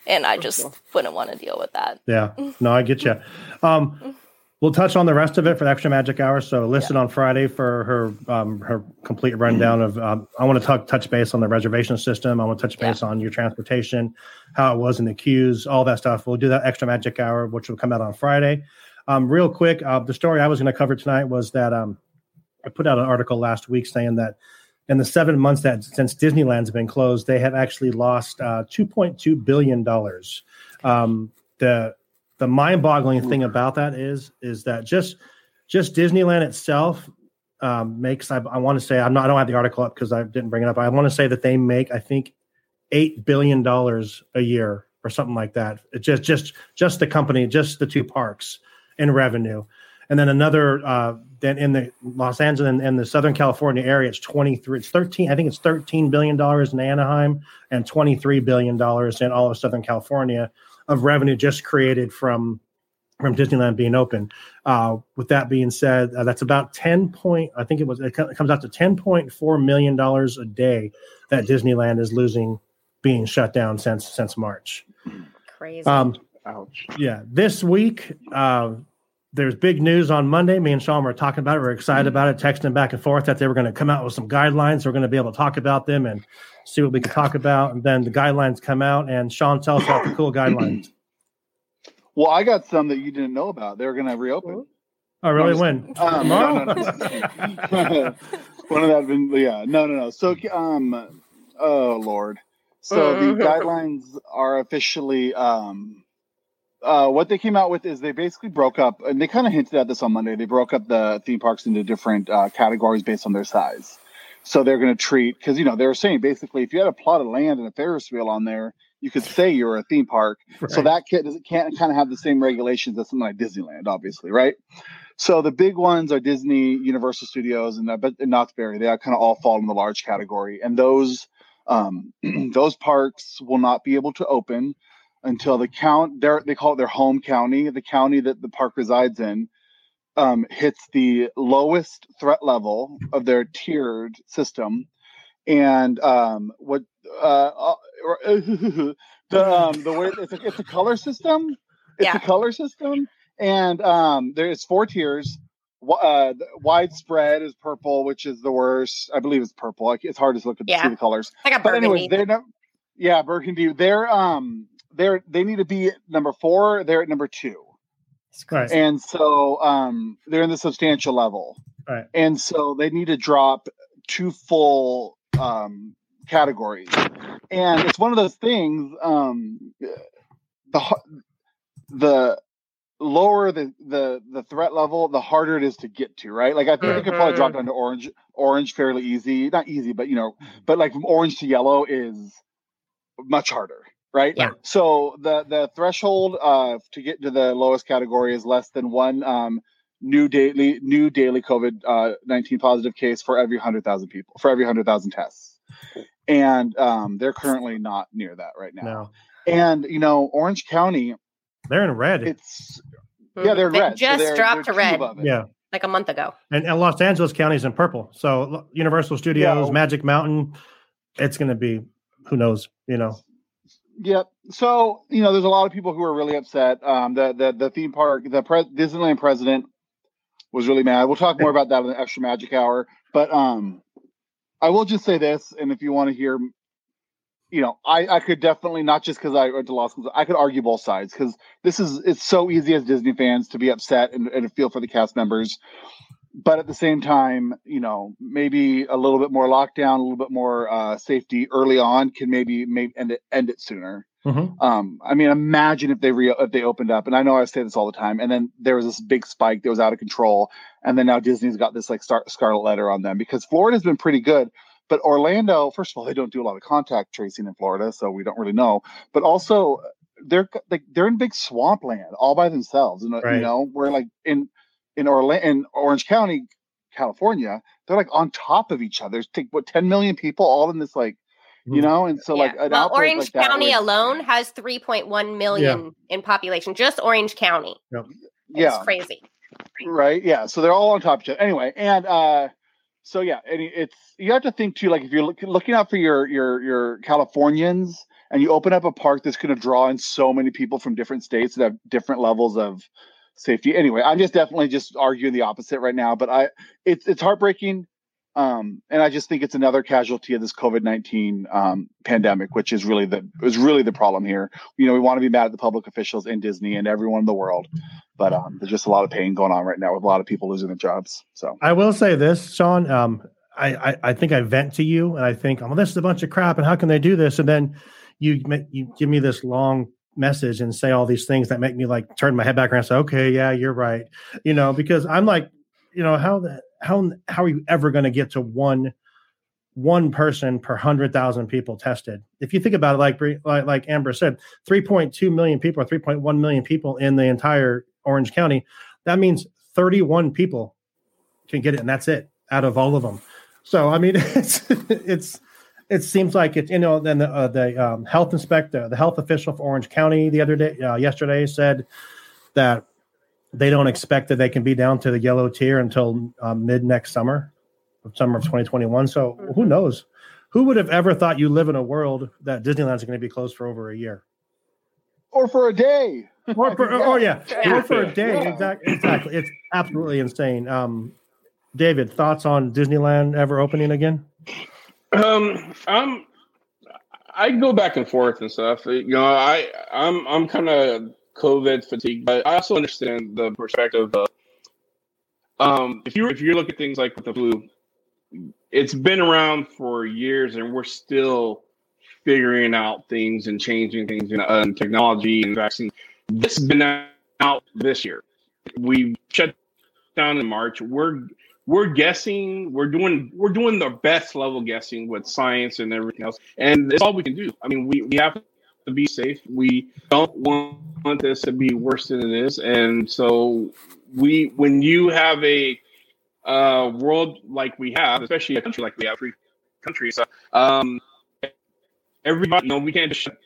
S7: and i just wouldn't want to deal with that.
S3: Yeah, no, I get you. Um, we'll touch on the rest of it for the extra magic hour. So listed on Friday for her um, her complete rundown of. Um, I want to touch touch base on the reservation system. I want to touch base on your transportation, how it was in the queues, all that stuff. We'll do that extra magic hour, which will come out on Friday. Um, real quick, uh, the story I was going to cover tonight was that um, I put out an article last week saying that in the seven months that since Disneyland's been closed, they have actually lost uh, 2.2 billion dollars. Um, the the mind-boggling thing about that is is that just just Disneyland itself um, makes I, I want to say I'm not I don't have the article up because I didn't bring it up. I want to say that they make I think eight billion dollars a year or something like that. It just just just the company, just the two parks in revenue, and then another uh, then in the Los Angeles and, and the Southern California area, it's twenty three, it's thirteen. I think it's thirteen billion dollars in Anaheim and twenty three billion dollars in all of Southern California of revenue just created from from Disneyland being open. Uh, with that being said, uh, that's about ten point. I think it was. It, comes out to ten point four million dollars a day that Disneyland is losing being shut down since since March.
S4: Crazy.
S3: Um,
S8: Ouch.
S3: yeah, this week uh, there's big news on Monday. Me and Sean were talking about it. We're excited about it, texting back and forth that they were going to come out with some guidelines. We're going to be able to talk about them and see what we can talk about. And then the guidelines come out, and Sean tells us about the cool guidelines.
S6: Well, I got some that you didn't know about. They're going to reopen.
S3: Oh, really? When
S6: Um, no, no, no. One of that been yeah no no no. So um oh lord. So the guidelines are officially um uh what they came out with is they basically broke up and they kind of hinted at this on Monday. They broke up the theme parks into different uh, categories based on their size. So they're going to treat because you know they were saying basically if you had a plot of land and a Ferris wheel on there, you could say you're a theme park. So that kid can't kind of have the same regulations as something like Disneyland, obviously, right? So the big ones are Disney, Universal Studios, and, uh, but and Knott's Berry. They kind of all fall in the large category, and those um, those parks will not be able to open until the count. They call it their home county, the county that the park resides in, um, hits the lowest threat level of their tiered system, and um, what uh, uh, the um, the way it's a, it's a color system. It's
S4: Yeah.
S6: a color system, and um, there's four tiers. Uh, widespread is purple, which is the worst. I believe it's purple. Like, It's hard to look at
S4: Yeah.
S6: see the colors.
S4: Like a
S6: But anyways, they're no, yeah, burgundy. They're um, they're they need to be at number four. They're at number two
S3: Right.
S6: and so um, they're in the substantial level
S3: Right.
S6: and so they need to drop two full um, categories and it's one of those things um, the the lower the, the the threat level the harder it is to get to right like i think they could probably drop
S4: Mhm.
S6: down to orange orange fairly easy not easy but you know but like from orange to yellow is much harder right
S4: Yeah.
S6: so the the threshold uh to get to the lowest category is less than one um new daily new daily covid uh 19 positive case for every 100,000 people for every 100,000 tests and um they're currently not near that right now
S3: No,
S6: and you know orange county
S3: they're in red.
S6: it's yeah they're
S4: They
S6: red so
S4: just
S6: they're-
S4: dropped
S6: they're
S4: to red.
S6: two above it.
S3: yeah.
S4: like a month ago.
S3: And, and Los Angeles County's in purple. So Universal Studios,
S6: Yeah.
S3: Magic Mountain, it's going to be who knows, you know.
S6: Yep. So you know, there's a lot of people who are really upset. Um, the the the theme park, the pre- Disneyland president was really mad. We'll talk more about that in the extra magic hour. But um, I will just say this, and if you want to hear, you know, I I could definitely not just because I went to law school, I could argue both sides because this is it's so easy as Disney fans to be upset and, and feel for the cast members. But at the same time, you know, maybe a little bit more lockdown, a little bit more uh, safety early on can maybe maybe end it end it sooner.
S3: Mhm.
S6: Um, I mean, imagine if they re- if they opened up, and I know I say this all the time, and then there was this big spike that was out of control, and then now Disney's got this like star- scarlet letter on them because Florida's been pretty good, but Orlando, first of all, they don't do a lot of contact tracing in Florida, so we don't really know. But also, they're like they're in big swampland all by themselves, and
S3: Right.
S6: you know, we're like in in Orlando, in Orange County, California, they're like on top of each other. There's take what 10 million people all in this like, you
S3: Mhm.
S6: know, and so like
S4: Yeah.
S6: an
S4: well, Orange
S6: like that
S4: County
S6: would-
S4: alone has 3.1 million in population. Just Orange County. It's
S6: yeah,
S4: crazy.
S6: right yeah so they're all on top of each other anyway and uh so yeah and it's you have to think too like if you're look, looking out for your your your californians and you open up a park that's going to draw in so many people from different states that have different levels of safety anyway i'm just definitely just arguing the opposite right now but i it's it's heartbreaking um and i just think it's another casualty of this covid-19 um pandemic which is really the is really the problem here you know we want to be mad at the public officials in disney and everyone in the world but um, there's just a lot of pain going on right now with a lot of people losing their jobs. So
S3: I will say this, Sean. Um, I, I I think I vent to you, and I think, oh, this is a bunch of crap, and how can they do this? And then you you give me this long message and say all these things that make me like turn my head back around and say, okay, yeah, you're right. You know, because I'm like, you know, how the how how are you ever going to get to one one person per hundred thousand people tested? If you think about it, like like like Amber said, three point two million people or three point one million people in the entire Orange County. That means thirty one people can get it, and that's it out of all of them. So I mean, it's it's it seems like it's you know then the, uh, the um, health inspector, the health official for Orange County the other day, uh, yesterday said that they don't expect that they can be down to the yellow tier until um, mid next summer, summer of 2021. So who knows? Who would have ever thought you live in a world that Disneyland's going to be closed for over a year?
S6: or for a day.
S3: Or for, oh yeah,
S4: Yeah.
S3: or for a day.
S6: Yeah.
S3: Exactly, exactly. It's absolutely insane. Um, David, thoughts on Disneyland ever opening again?
S8: Um, I'm. I go back and forth and stuff. You know, I I'm I'm kind of COVID fatigued, but I also understand the perspective of um if you if you look at things like with the flu, it's been around for years, and we're still figuring out things and changing things in uh, technology and vaccine. This has been out this year. We shut down in March. We're we're guessing we're doing we're doing the best level guessing with science and everything else. And it's all we can do. I mean we, we have to be safe. We don't want, want this to be worse than it is. And so we when you have a uh, world like we have, especially a country like we have, free countries, um, everybody, you know, we can't just shut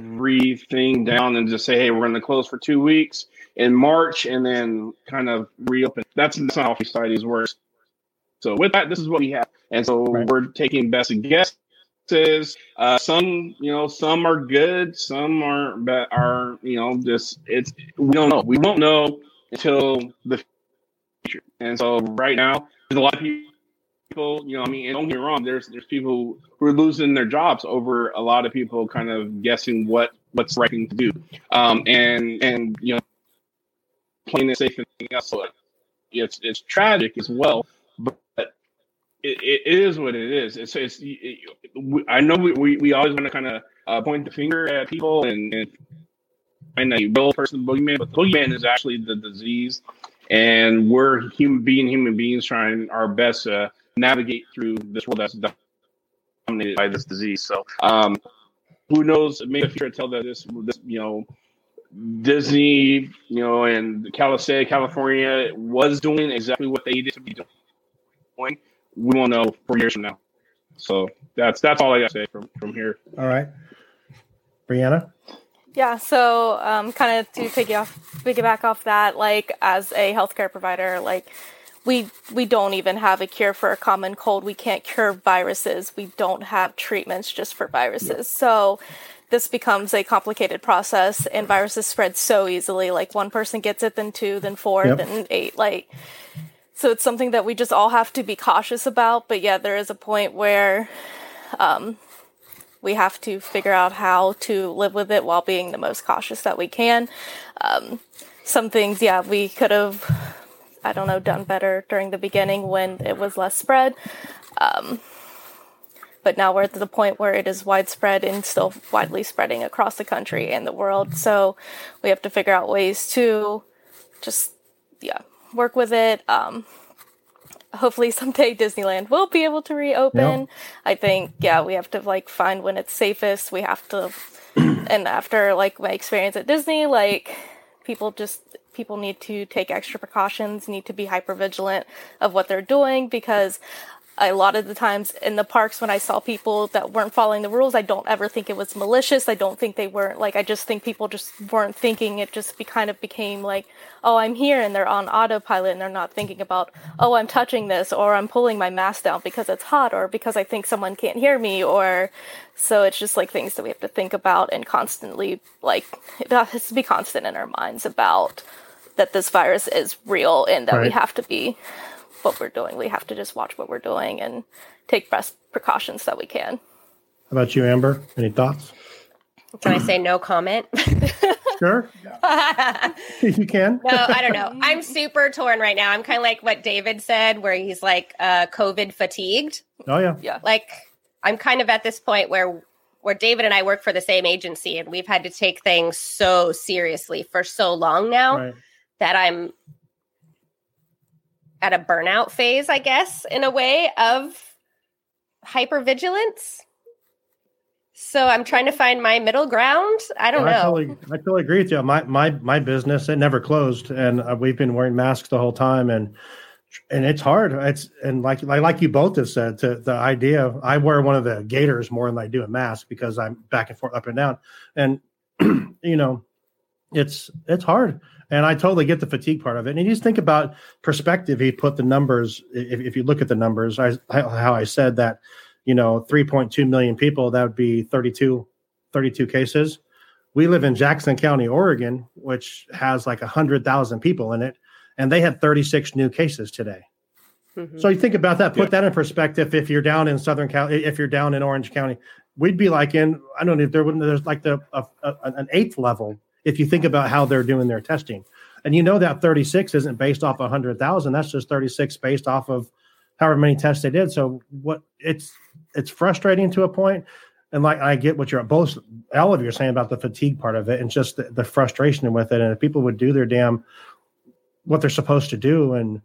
S8: everything down and just say, hey, we're going to close for two weeks in March and then kind of reopen. That's, that's not how societies works. So with that, this is what we have, and so right. we're taking best guesses. Uh, some, you know, some are good, some are, but are, you know, just it's we don't know. We won't know until the future. And so right now, there's a lot of people, you know, I mean, and don't get me wrong, there's there's people who are losing their jobs over a lot of people kind of guessing what what's right thing to do. Um, and and you know, playing it safe and else. So it's it's tragic as well but. it, it is what it is. It's, it's it, I know we, we, we always want to kind of uh, point the finger at people and, and find a real person, boogeyman, but boogeyman is actually the disease, and we're human being human beings trying our best to navigate through this world that's dominated by this disease. So, um, who knows? Maybe the future tell that this, this you know. Disney, you know, and California, California was doing exactly what they needed to be doing we won't know four years from now. So that's that's all I got to say from from here.
S3: All right, Brianna.
S7: Yeah, so um, kind of to piggyback piggyback off that, like as a healthcare provider, like we we don't even have a cure for a common cold. We can't cure viruses. We don't have treatments just for viruses. So this becomes a complicated process, and viruses spread so easily. Like one person gets it, then two, then four, yep. then eight. Like so it's something that we just all have to be cautious about. But yeah, there is a point where um, we have to figure out how to live with it while being the most cautious that we can. Um, some things, yeah, we could have, I don't know, done better during the beginning when it was less spread. Um, but now we're at the point where it is widespread and still widely spreading across the country and the world. So we have to figure out ways to just, yeah, work with it. Um, hopefully someday Disneyland will be able to reopen. I think yeah, we have to like find when it's safest. We have to and after like my experience at Disney, like people just people need to take extra precautions, need to be hyper vigilant of what they're doing because a lot of the times in the parks when I saw people that weren't following the rules, I don't ever think it was malicious. I don't think they weren't like I just think people just weren't thinking it just be kind of became like, oh, I'm here and they're on autopilot and they're not thinking about, oh, I'm touching this or I'm pulling my mask down because it's hot or because I think someone can't hear me or so it's just like things that we have to think about and constantly like it has to be constant in our minds about that this virus is real and that right. we have to be what we're doing. We have to just watch what we're doing and take best precautions that we can.
S3: How about you, Amber? Any thoughts?
S4: Can I say no comment?
S3: sure. you can.
S4: no, I don't know. I'm super torn right now. I'm kind of like what David said, where he's like uh, COVID fatigued.
S3: Oh yeah.
S7: Yeah.
S4: Like I'm kind of at this point where where David and I work for the same agency, and we've had to take things so seriously for so long now right. That I'm at a burnout phase, I guess, in a way of hypervigilance. So I'm trying to find my middle ground. I don't
S3: know. I totally, I totally agree with you. My my my business it never closed, and uh, we've been wearing masks the whole time, and and it's hard. It's and like like like you both have said, to the idea. I wear one of the gaiters more than I do a mask because I'm back and forth, up and down, and you know, it's it's hard. And I totally get the fatigue part of it. And you just think about perspective. He put the numbers. If, if you look at the numbers, I, how I said that, you know, 3.2 million people, that would be 32, 32 cases. We live in Jackson County, Oregon, which has like 100,000 people in it. And they had 36 new cases today. Mm-hmm. So you think about that, put yeah. that in perspective. If you're down in Southern Cal, if you're down in Orange County, we'd be like in, I don't know if there wouldn't, there's like the, a, a, an eighth level if you think about how they're doing their testing. And you know that 36 isn't based off 100,000. That's just 36 based off of however many tests they did. So what it's it's frustrating to a point. And like I get what you're both all of you are saying about the fatigue part of it and just the, the frustration with it. And if people would do their damn what they're supposed to do and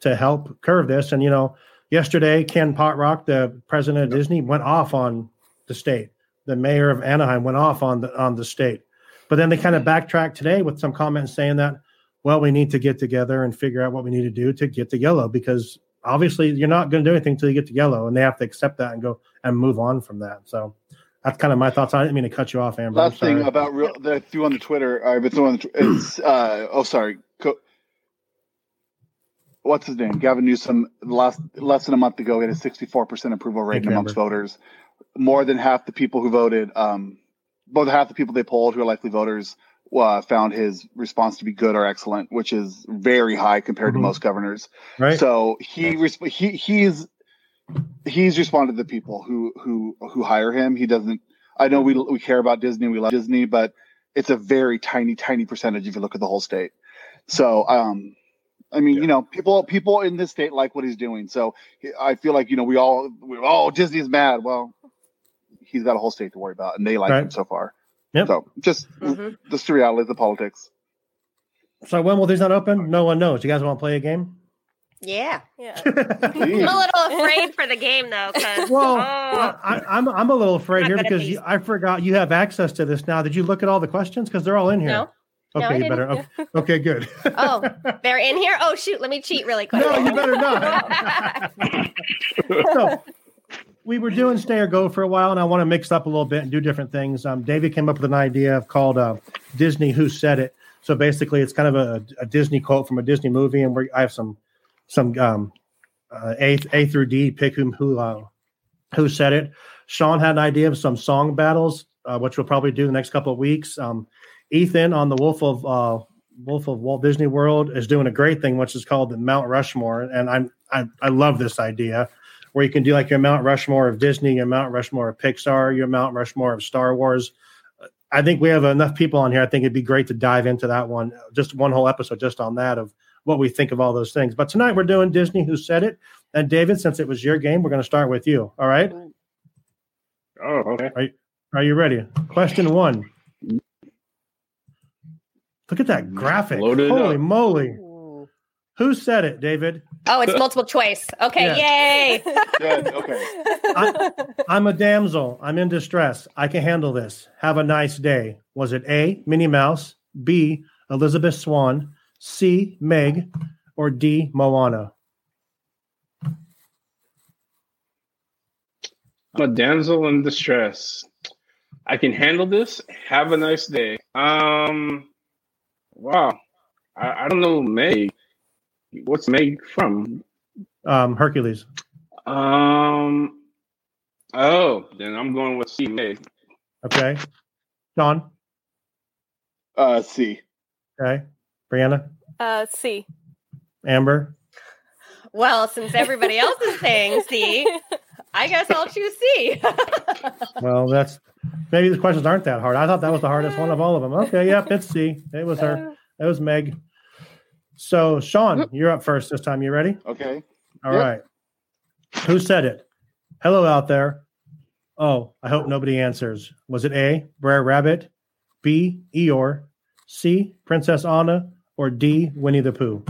S3: to help curve this. And you know, yesterday Ken Potrock, the president of Disney, went off on the state. The mayor of Anaheim went off on the on the state. But then they kind of backtracked today with some comments saying that, well, we need to get together and figure out what we need to do to get to yellow because obviously you're not going to do anything until you get to yellow, and they have to accept that and go and move on from that. So that's kind of my thoughts. I didn't mean to cut you off, Amber.
S6: Last thing about real that threw on the Twitter. It's on the, it's uh, oh sorry, Co- what's his name? Gavin Newsom. Last less than a month ago, he had a sixty-four percent approval rating amongst voters. More than half the people who voted, um, more than half the people they polled who are likely voters, uh, found his response to be good or excellent, which is very high compared
S3: Mhm.
S6: to most governors.
S3: right?
S6: So he resp- he he's he's responded to the people who who who hire him. He doesn't. I know we we care about Disney, we love Disney, but it's a very tiny tiny percentage if you look at the whole state. So um, I mean, you know, people people in this state like what he's doing. So I feel like you know we all we oh Disney's mad. Well, he's got a whole state to worry about, and they like
S3: Right.
S6: him so far.
S3: Yep.
S6: So just
S4: Mhm.
S6: just the reality of the politics.
S3: So when will these not open? No one knows. You guys want to play a game?
S4: Yeah.
S7: Yeah.
S4: I'm a little afraid for the game though,
S3: Well,
S4: oh,
S3: I, I'm I'm a little afraid here because
S4: be-
S3: you, I forgot you have access to this now. Did you look at all the questions? Because they're all in here.
S4: No. No,
S3: Okay, you better. Okay, okay, good.
S4: oh, they're in here. Oh shoot, let me cheat really quick.
S3: no, you better not. so we were doing stay or go for a while, and I want to mix up a little bit and do different things. Um, David came up with an idea of called uh, Disney Who Said It. So basically, it's kind of a, a Disney quote from a Disney movie, and I have some some um, uh, A A through D pick whom who uh, who said it. Sean had an idea of some song battles, uh, which we'll probably do the next couple of weeks. Um, Ethan on the Wolf of uh, Wolf of Walt Disney World is doing a great thing, which is called the Mount Rushmore, and I'm I, I love this idea where you can do like your Mount Rushmore of Disney, your Mount Rushmore of Pixar, your Mount Rushmore of Star Wars. I think we have enough people on here. I think it'd be great to dive into that one, just one whole episode just on that of what we think of all those things. But tonight we're doing Disney Who Said It. And David, since it was your game, we're going to start with you. All right.
S8: Oh, okay.
S3: Are you ready? Question one. Look at that graphic.
S8: Load it
S3: Holy
S8: up.
S3: moly. Who said it, David?
S4: Oh, it's multiple choice. Okay, yay.
S6: Good. Okay.
S3: I, I'm a damsel. I'm in distress. I can handle this. Have a nice day. Was it A, Minnie Mouse, B, Elizabeth Swann, C, Meg, or D, Moana?
S8: I'm a damsel in distress. I can handle this. Have a nice day. Um, wow. I, I don't know Meg. What's Meg from?
S3: Um, Hercules.
S8: Um. Oh, then I'm going with C. Meg.
S3: Okay. John.
S6: Uh, C.
S3: Okay. Brianna.
S7: Uh, C.
S3: Amber.
S4: Well, since everybody else is saying C, I guess I'll choose C.
S3: Well, that's maybe the questions aren't that hard. I thought that was the hardest one of all of them. Okay. Yep. It's C. It was her. It was Meg. So, Sean, you're up first this time. You ready?
S6: Okay.
S3: All
S6: Yep.
S3: right. Who said it? Hello out there. Oh, I hope nobody answers. Was it A, Brer Rabbit, B, Eeyore, C, Princess Anna, or D, Winnie the Pooh?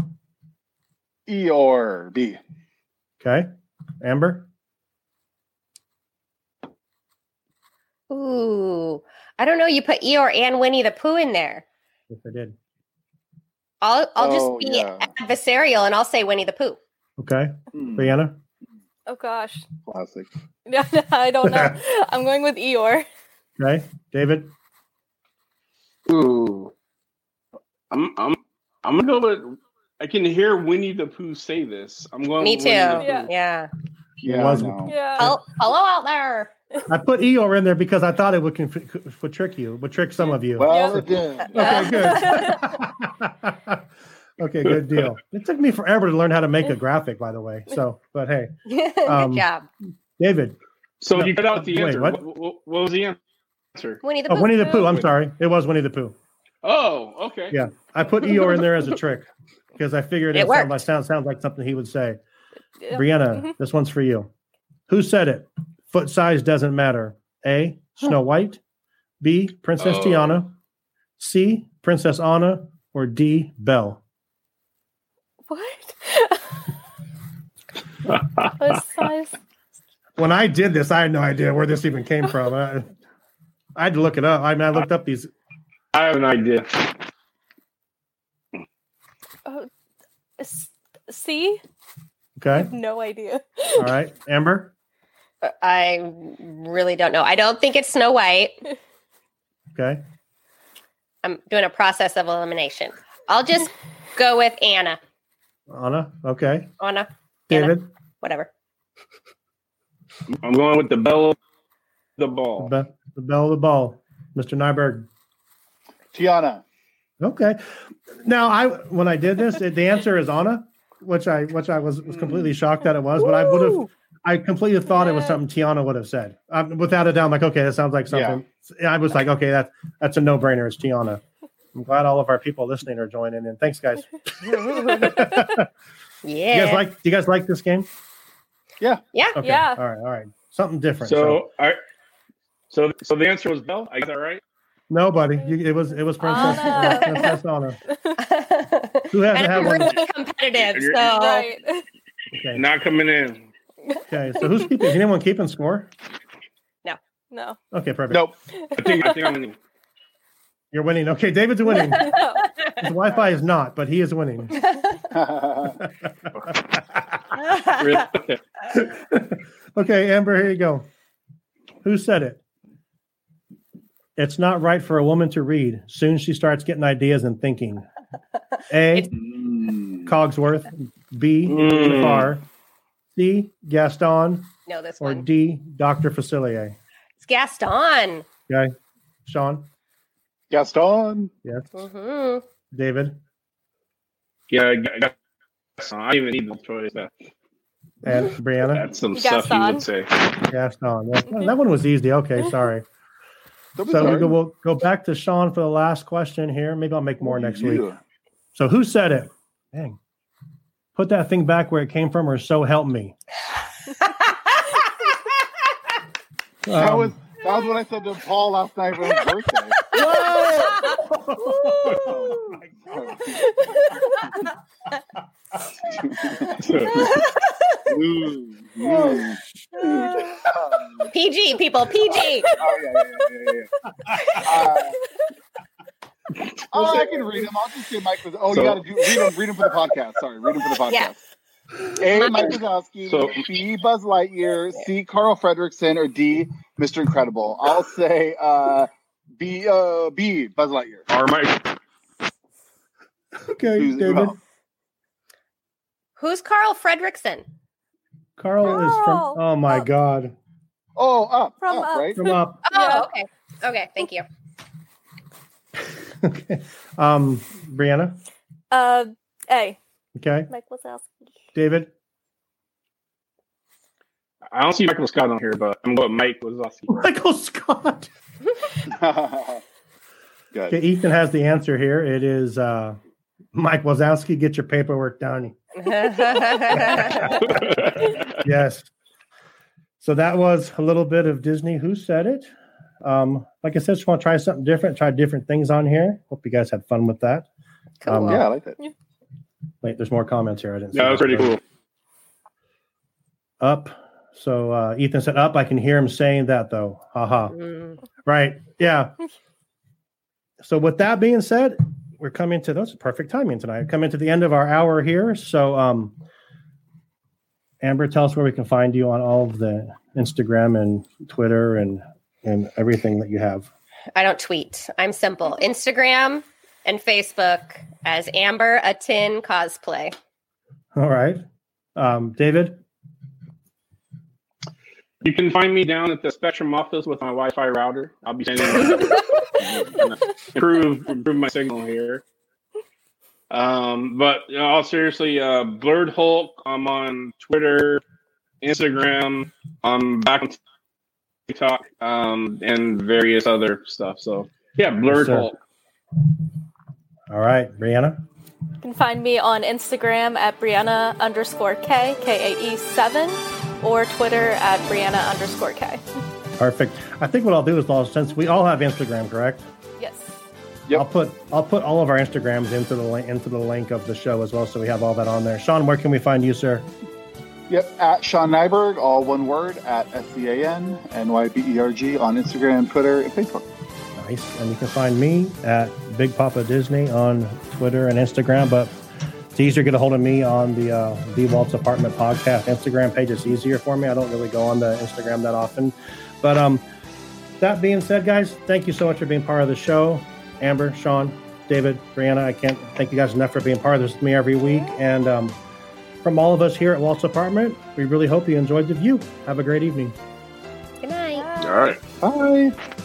S6: E or B.
S3: Okay. Amber?
S4: Ooh, I don't know. You put Eeyore and Winnie the Pooh in there.
S3: Yes, I did.
S4: I'll I'll
S6: Oh,
S4: just be
S6: yeah.
S4: adversarial and I'll say Winnie the Pooh.
S3: Okay.
S6: Hmm,
S3: Brianna?
S7: Oh gosh.
S6: classic.
S7: No, no, I don't know. I'm going with Eeyore.
S3: Okay. David?
S8: Ooh. I'm I'm I'm gonna go with. I can hear Winnie the Pooh say this. I'm going.
S4: Me
S8: with
S4: too.
S7: Yeah.
S4: Yeah.
S6: Yeah.
S7: Yeah.
S4: Hello out there.
S3: I put Eeyore in there because I thought it would, conf- would trick you, would trick some of you.
S6: Well,
S7: Yeah.
S6: it.
S3: Okay, good. okay, good deal. It took me forever to learn how to make a graphic, by the way. So, but hey,
S4: Good
S3: Um,
S4: job.
S3: David.
S8: So
S3: No.
S8: you cut out the
S3: Wait,
S8: answer.
S3: what?
S8: What? What, what was the answer?
S4: Winnie the
S3: Oh,
S4: Pooh.
S3: Winnie the Pooh. I'm sorry. It was Winnie the Pooh.
S8: Oh, okay.
S3: Yeah. I put Eeyore in there as a trick because I figured it,
S4: It
S3: sounds like, sounds, sounds like something he would say. Brianna,
S7: Mhm.
S3: this one's for you. Who said it? Foot size doesn't matter. A. Snow White. B. Princess
S8: Oh.
S3: Tiana. C. Princess Anna. Or D. Belle.
S7: What? what size?
S3: When I did this, I had no idea where this even came from. I, I had to look it up. I mean, I looked up these.
S8: I have an idea.
S7: Oh, s- C? I
S3: Okay.
S7: have no idea.
S3: All right. Amber.
S4: I really don't know. I don't think it's Snow White.
S3: Okay.
S4: I'm doing a process of elimination. I'll just go with Anna.
S3: Anna. Okay.
S4: Anna. Anna.
S3: David.
S4: Whatever.
S8: I'm going with the bell, of the ball.
S3: The, the bell of the ball. Mr. Nyberg.
S6: Tiana.
S3: Okay. Now, I when I did this, it, the answer is Anna, which I which I was, was completely shocked that it was, but I would have I completely thought it was something Tiana would have said. Um, without a doubt, I'm like, okay, that sounds like something. I was like, okay, that that's a no brainer. It's Tiana. I'm glad all of our people listening are joining in. Thanks, guys.
S4: Yeah.
S3: You guys like? Do you guys like this game?
S6: Yeah.
S4: Yeah.
S3: Okay.
S7: Yeah.
S3: All right. All right. Something different.
S8: So, I, so, so the answer was no. I got that right.
S3: nobody. You, it was it was Princess
S7: Anna.
S3: Princess Anna. Who hasn't
S4: and
S3: had
S4: I'm
S3: one?
S4: really competitive. So
S7: Right.
S3: Okay.
S8: Not coming in.
S3: Okay. So who's keeping? Is anyone keeping score?
S7: No. No.
S3: Okay. Perfect.
S6: Nope.
S8: I think, I think I'm winning.
S3: You're winning. Okay. David's winning.
S7: No.
S3: His Wi-Fi is not, but he is winning.
S8: Really? Okay.
S3: okay, Amber, here you go. Who said it? It's not right for a woman to read. Soon she starts getting ideas and thinking. A. Cogsworth. B.
S8: Mm.
S3: Jafar. C. Gaston.
S4: know this
S3: Or
S4: one.
S3: D. Dr. Facilier.
S4: It's Gaston.
S3: Okay. Sean.
S6: Gaston.
S3: Yes.
S4: hmm
S3: David.
S8: Yeah, I got, I got- I don't even need the choice. That,
S3: And Brianna.
S8: that's some
S7: Gaston.
S8: stuff you would say.
S3: Gaston. Yes. That one was easy. Okay. Sorry. So we go, we'll go back to Sean for the last question here. Maybe I'll make more next week. So who said it? Dang. Put that thing back where it came from, or so help me.
S6: That
S3: Um,
S6: was that was what I said to Paul last night for his birthday. Ooh, ooh.
S4: PG people, PG.
S6: Oh yeah, yeah, yeah, yeah, yeah. Uh, oh, I can read them. I'll just say Mike was. Oh,
S8: So-
S6: you got to do read them. Read them for the podcast. Sorry, read them for the podcast.
S4: Yeah.
S6: A. Mike Wazowski.
S8: So-
S6: B. Buzz Lightyear. C. Carl Fredricksen. Or D. Mr. Incredible. I'll say uh, B. Uh, B. Buzz Lightyear.
S8: Or Mike.
S3: okay,
S6: Who's-
S3: David.
S6: well,
S4: Who's Carl Fredricksen?
S3: Carl is from. Oh my
S7: Up.
S3: God,
S6: Oh, up,
S7: From
S6: up,
S7: Up.
S6: right?
S3: from up.
S4: Oh,
S7: Yeah.
S4: okay. Okay, thank you.
S3: okay, um, Brianna.
S7: Uh, A.
S3: Okay,
S7: Mike Wazowski.
S3: David.
S8: I don't see Michael Scott on here, but I'm going Mike Wazowski.
S3: Michael Scott.
S6: Good.
S3: Okay, Ethan has the answer here. It is uh, Mike Wazowski. Get your paperwork done. Yes. So that was a little bit of Disney. Who said it? Um, like I said, just want to try something different. Try different things on here. Hope you guys had fun with that.
S4: cool.
S3: Um,
S6: yeah, I like that.
S3: Wait, there's more comments here. I didn't. see
S8: yeah, that was pretty cool.
S3: Up. So uh, Ethan said up. I can hear him saying that though. Haha.
S4: Mm.
S3: Right. Yeah. So with that being said, we're coming to that's perfect timing tonight. Coming to the end of our hour here. So um Amber, tell us where we can find you on all of the Instagram and Twitter and and everything that you have.
S4: I don't tweet. I'm simple. Instagram and Facebook as Amber a Tin Cosplay.
S3: All right. Um, David.
S8: You can find me down at the Spectrum office with my Wi-Fi router. I'll be sending improve improve my signal here. Um, but you know, all seriously, uh, Blurred Hulk. I'm on Twitter, Instagram. I'm back on TikTok, um, and various other stuff. So yeah, Blurred
S3: sir.
S8: Hulk.
S3: All right, Brianna.
S7: You can find me on Instagram at Brianna underscore K, K A E 7, or Twitter at Brianna underscore K.
S3: Perfect. I think what I'll do is, I'll, since we all have Instagram, correct?
S7: Yes.
S6: Yep.
S3: I'll put I'll put all of our Instagrams into the link into the link of the show as well, so we have all that on there. Sean, where can we find you, sir?
S6: Yep, at Sean Nyberg, all one word, at S C A N N Y B E R G on Instagram, Twitter, and Facebook.
S3: Nice. And you can find me at Big Papa Disney on Twitter and Instagram. But It's easier to get a hold of me on the uh, the Walt's Apartment podcast Instagram page. It's easier for me. I don't really go on the Instagram that often, but um, that being said, guys, thank you so much for being part of the show. Amber, Sean, David, Brianna, I can't thank you guys enough for being part of this with me every week. And um, from all of us here at Walt's Apartment, we really hope you enjoyed the view. Have a great evening.
S4: Good night.
S8: All right.
S6: Bye.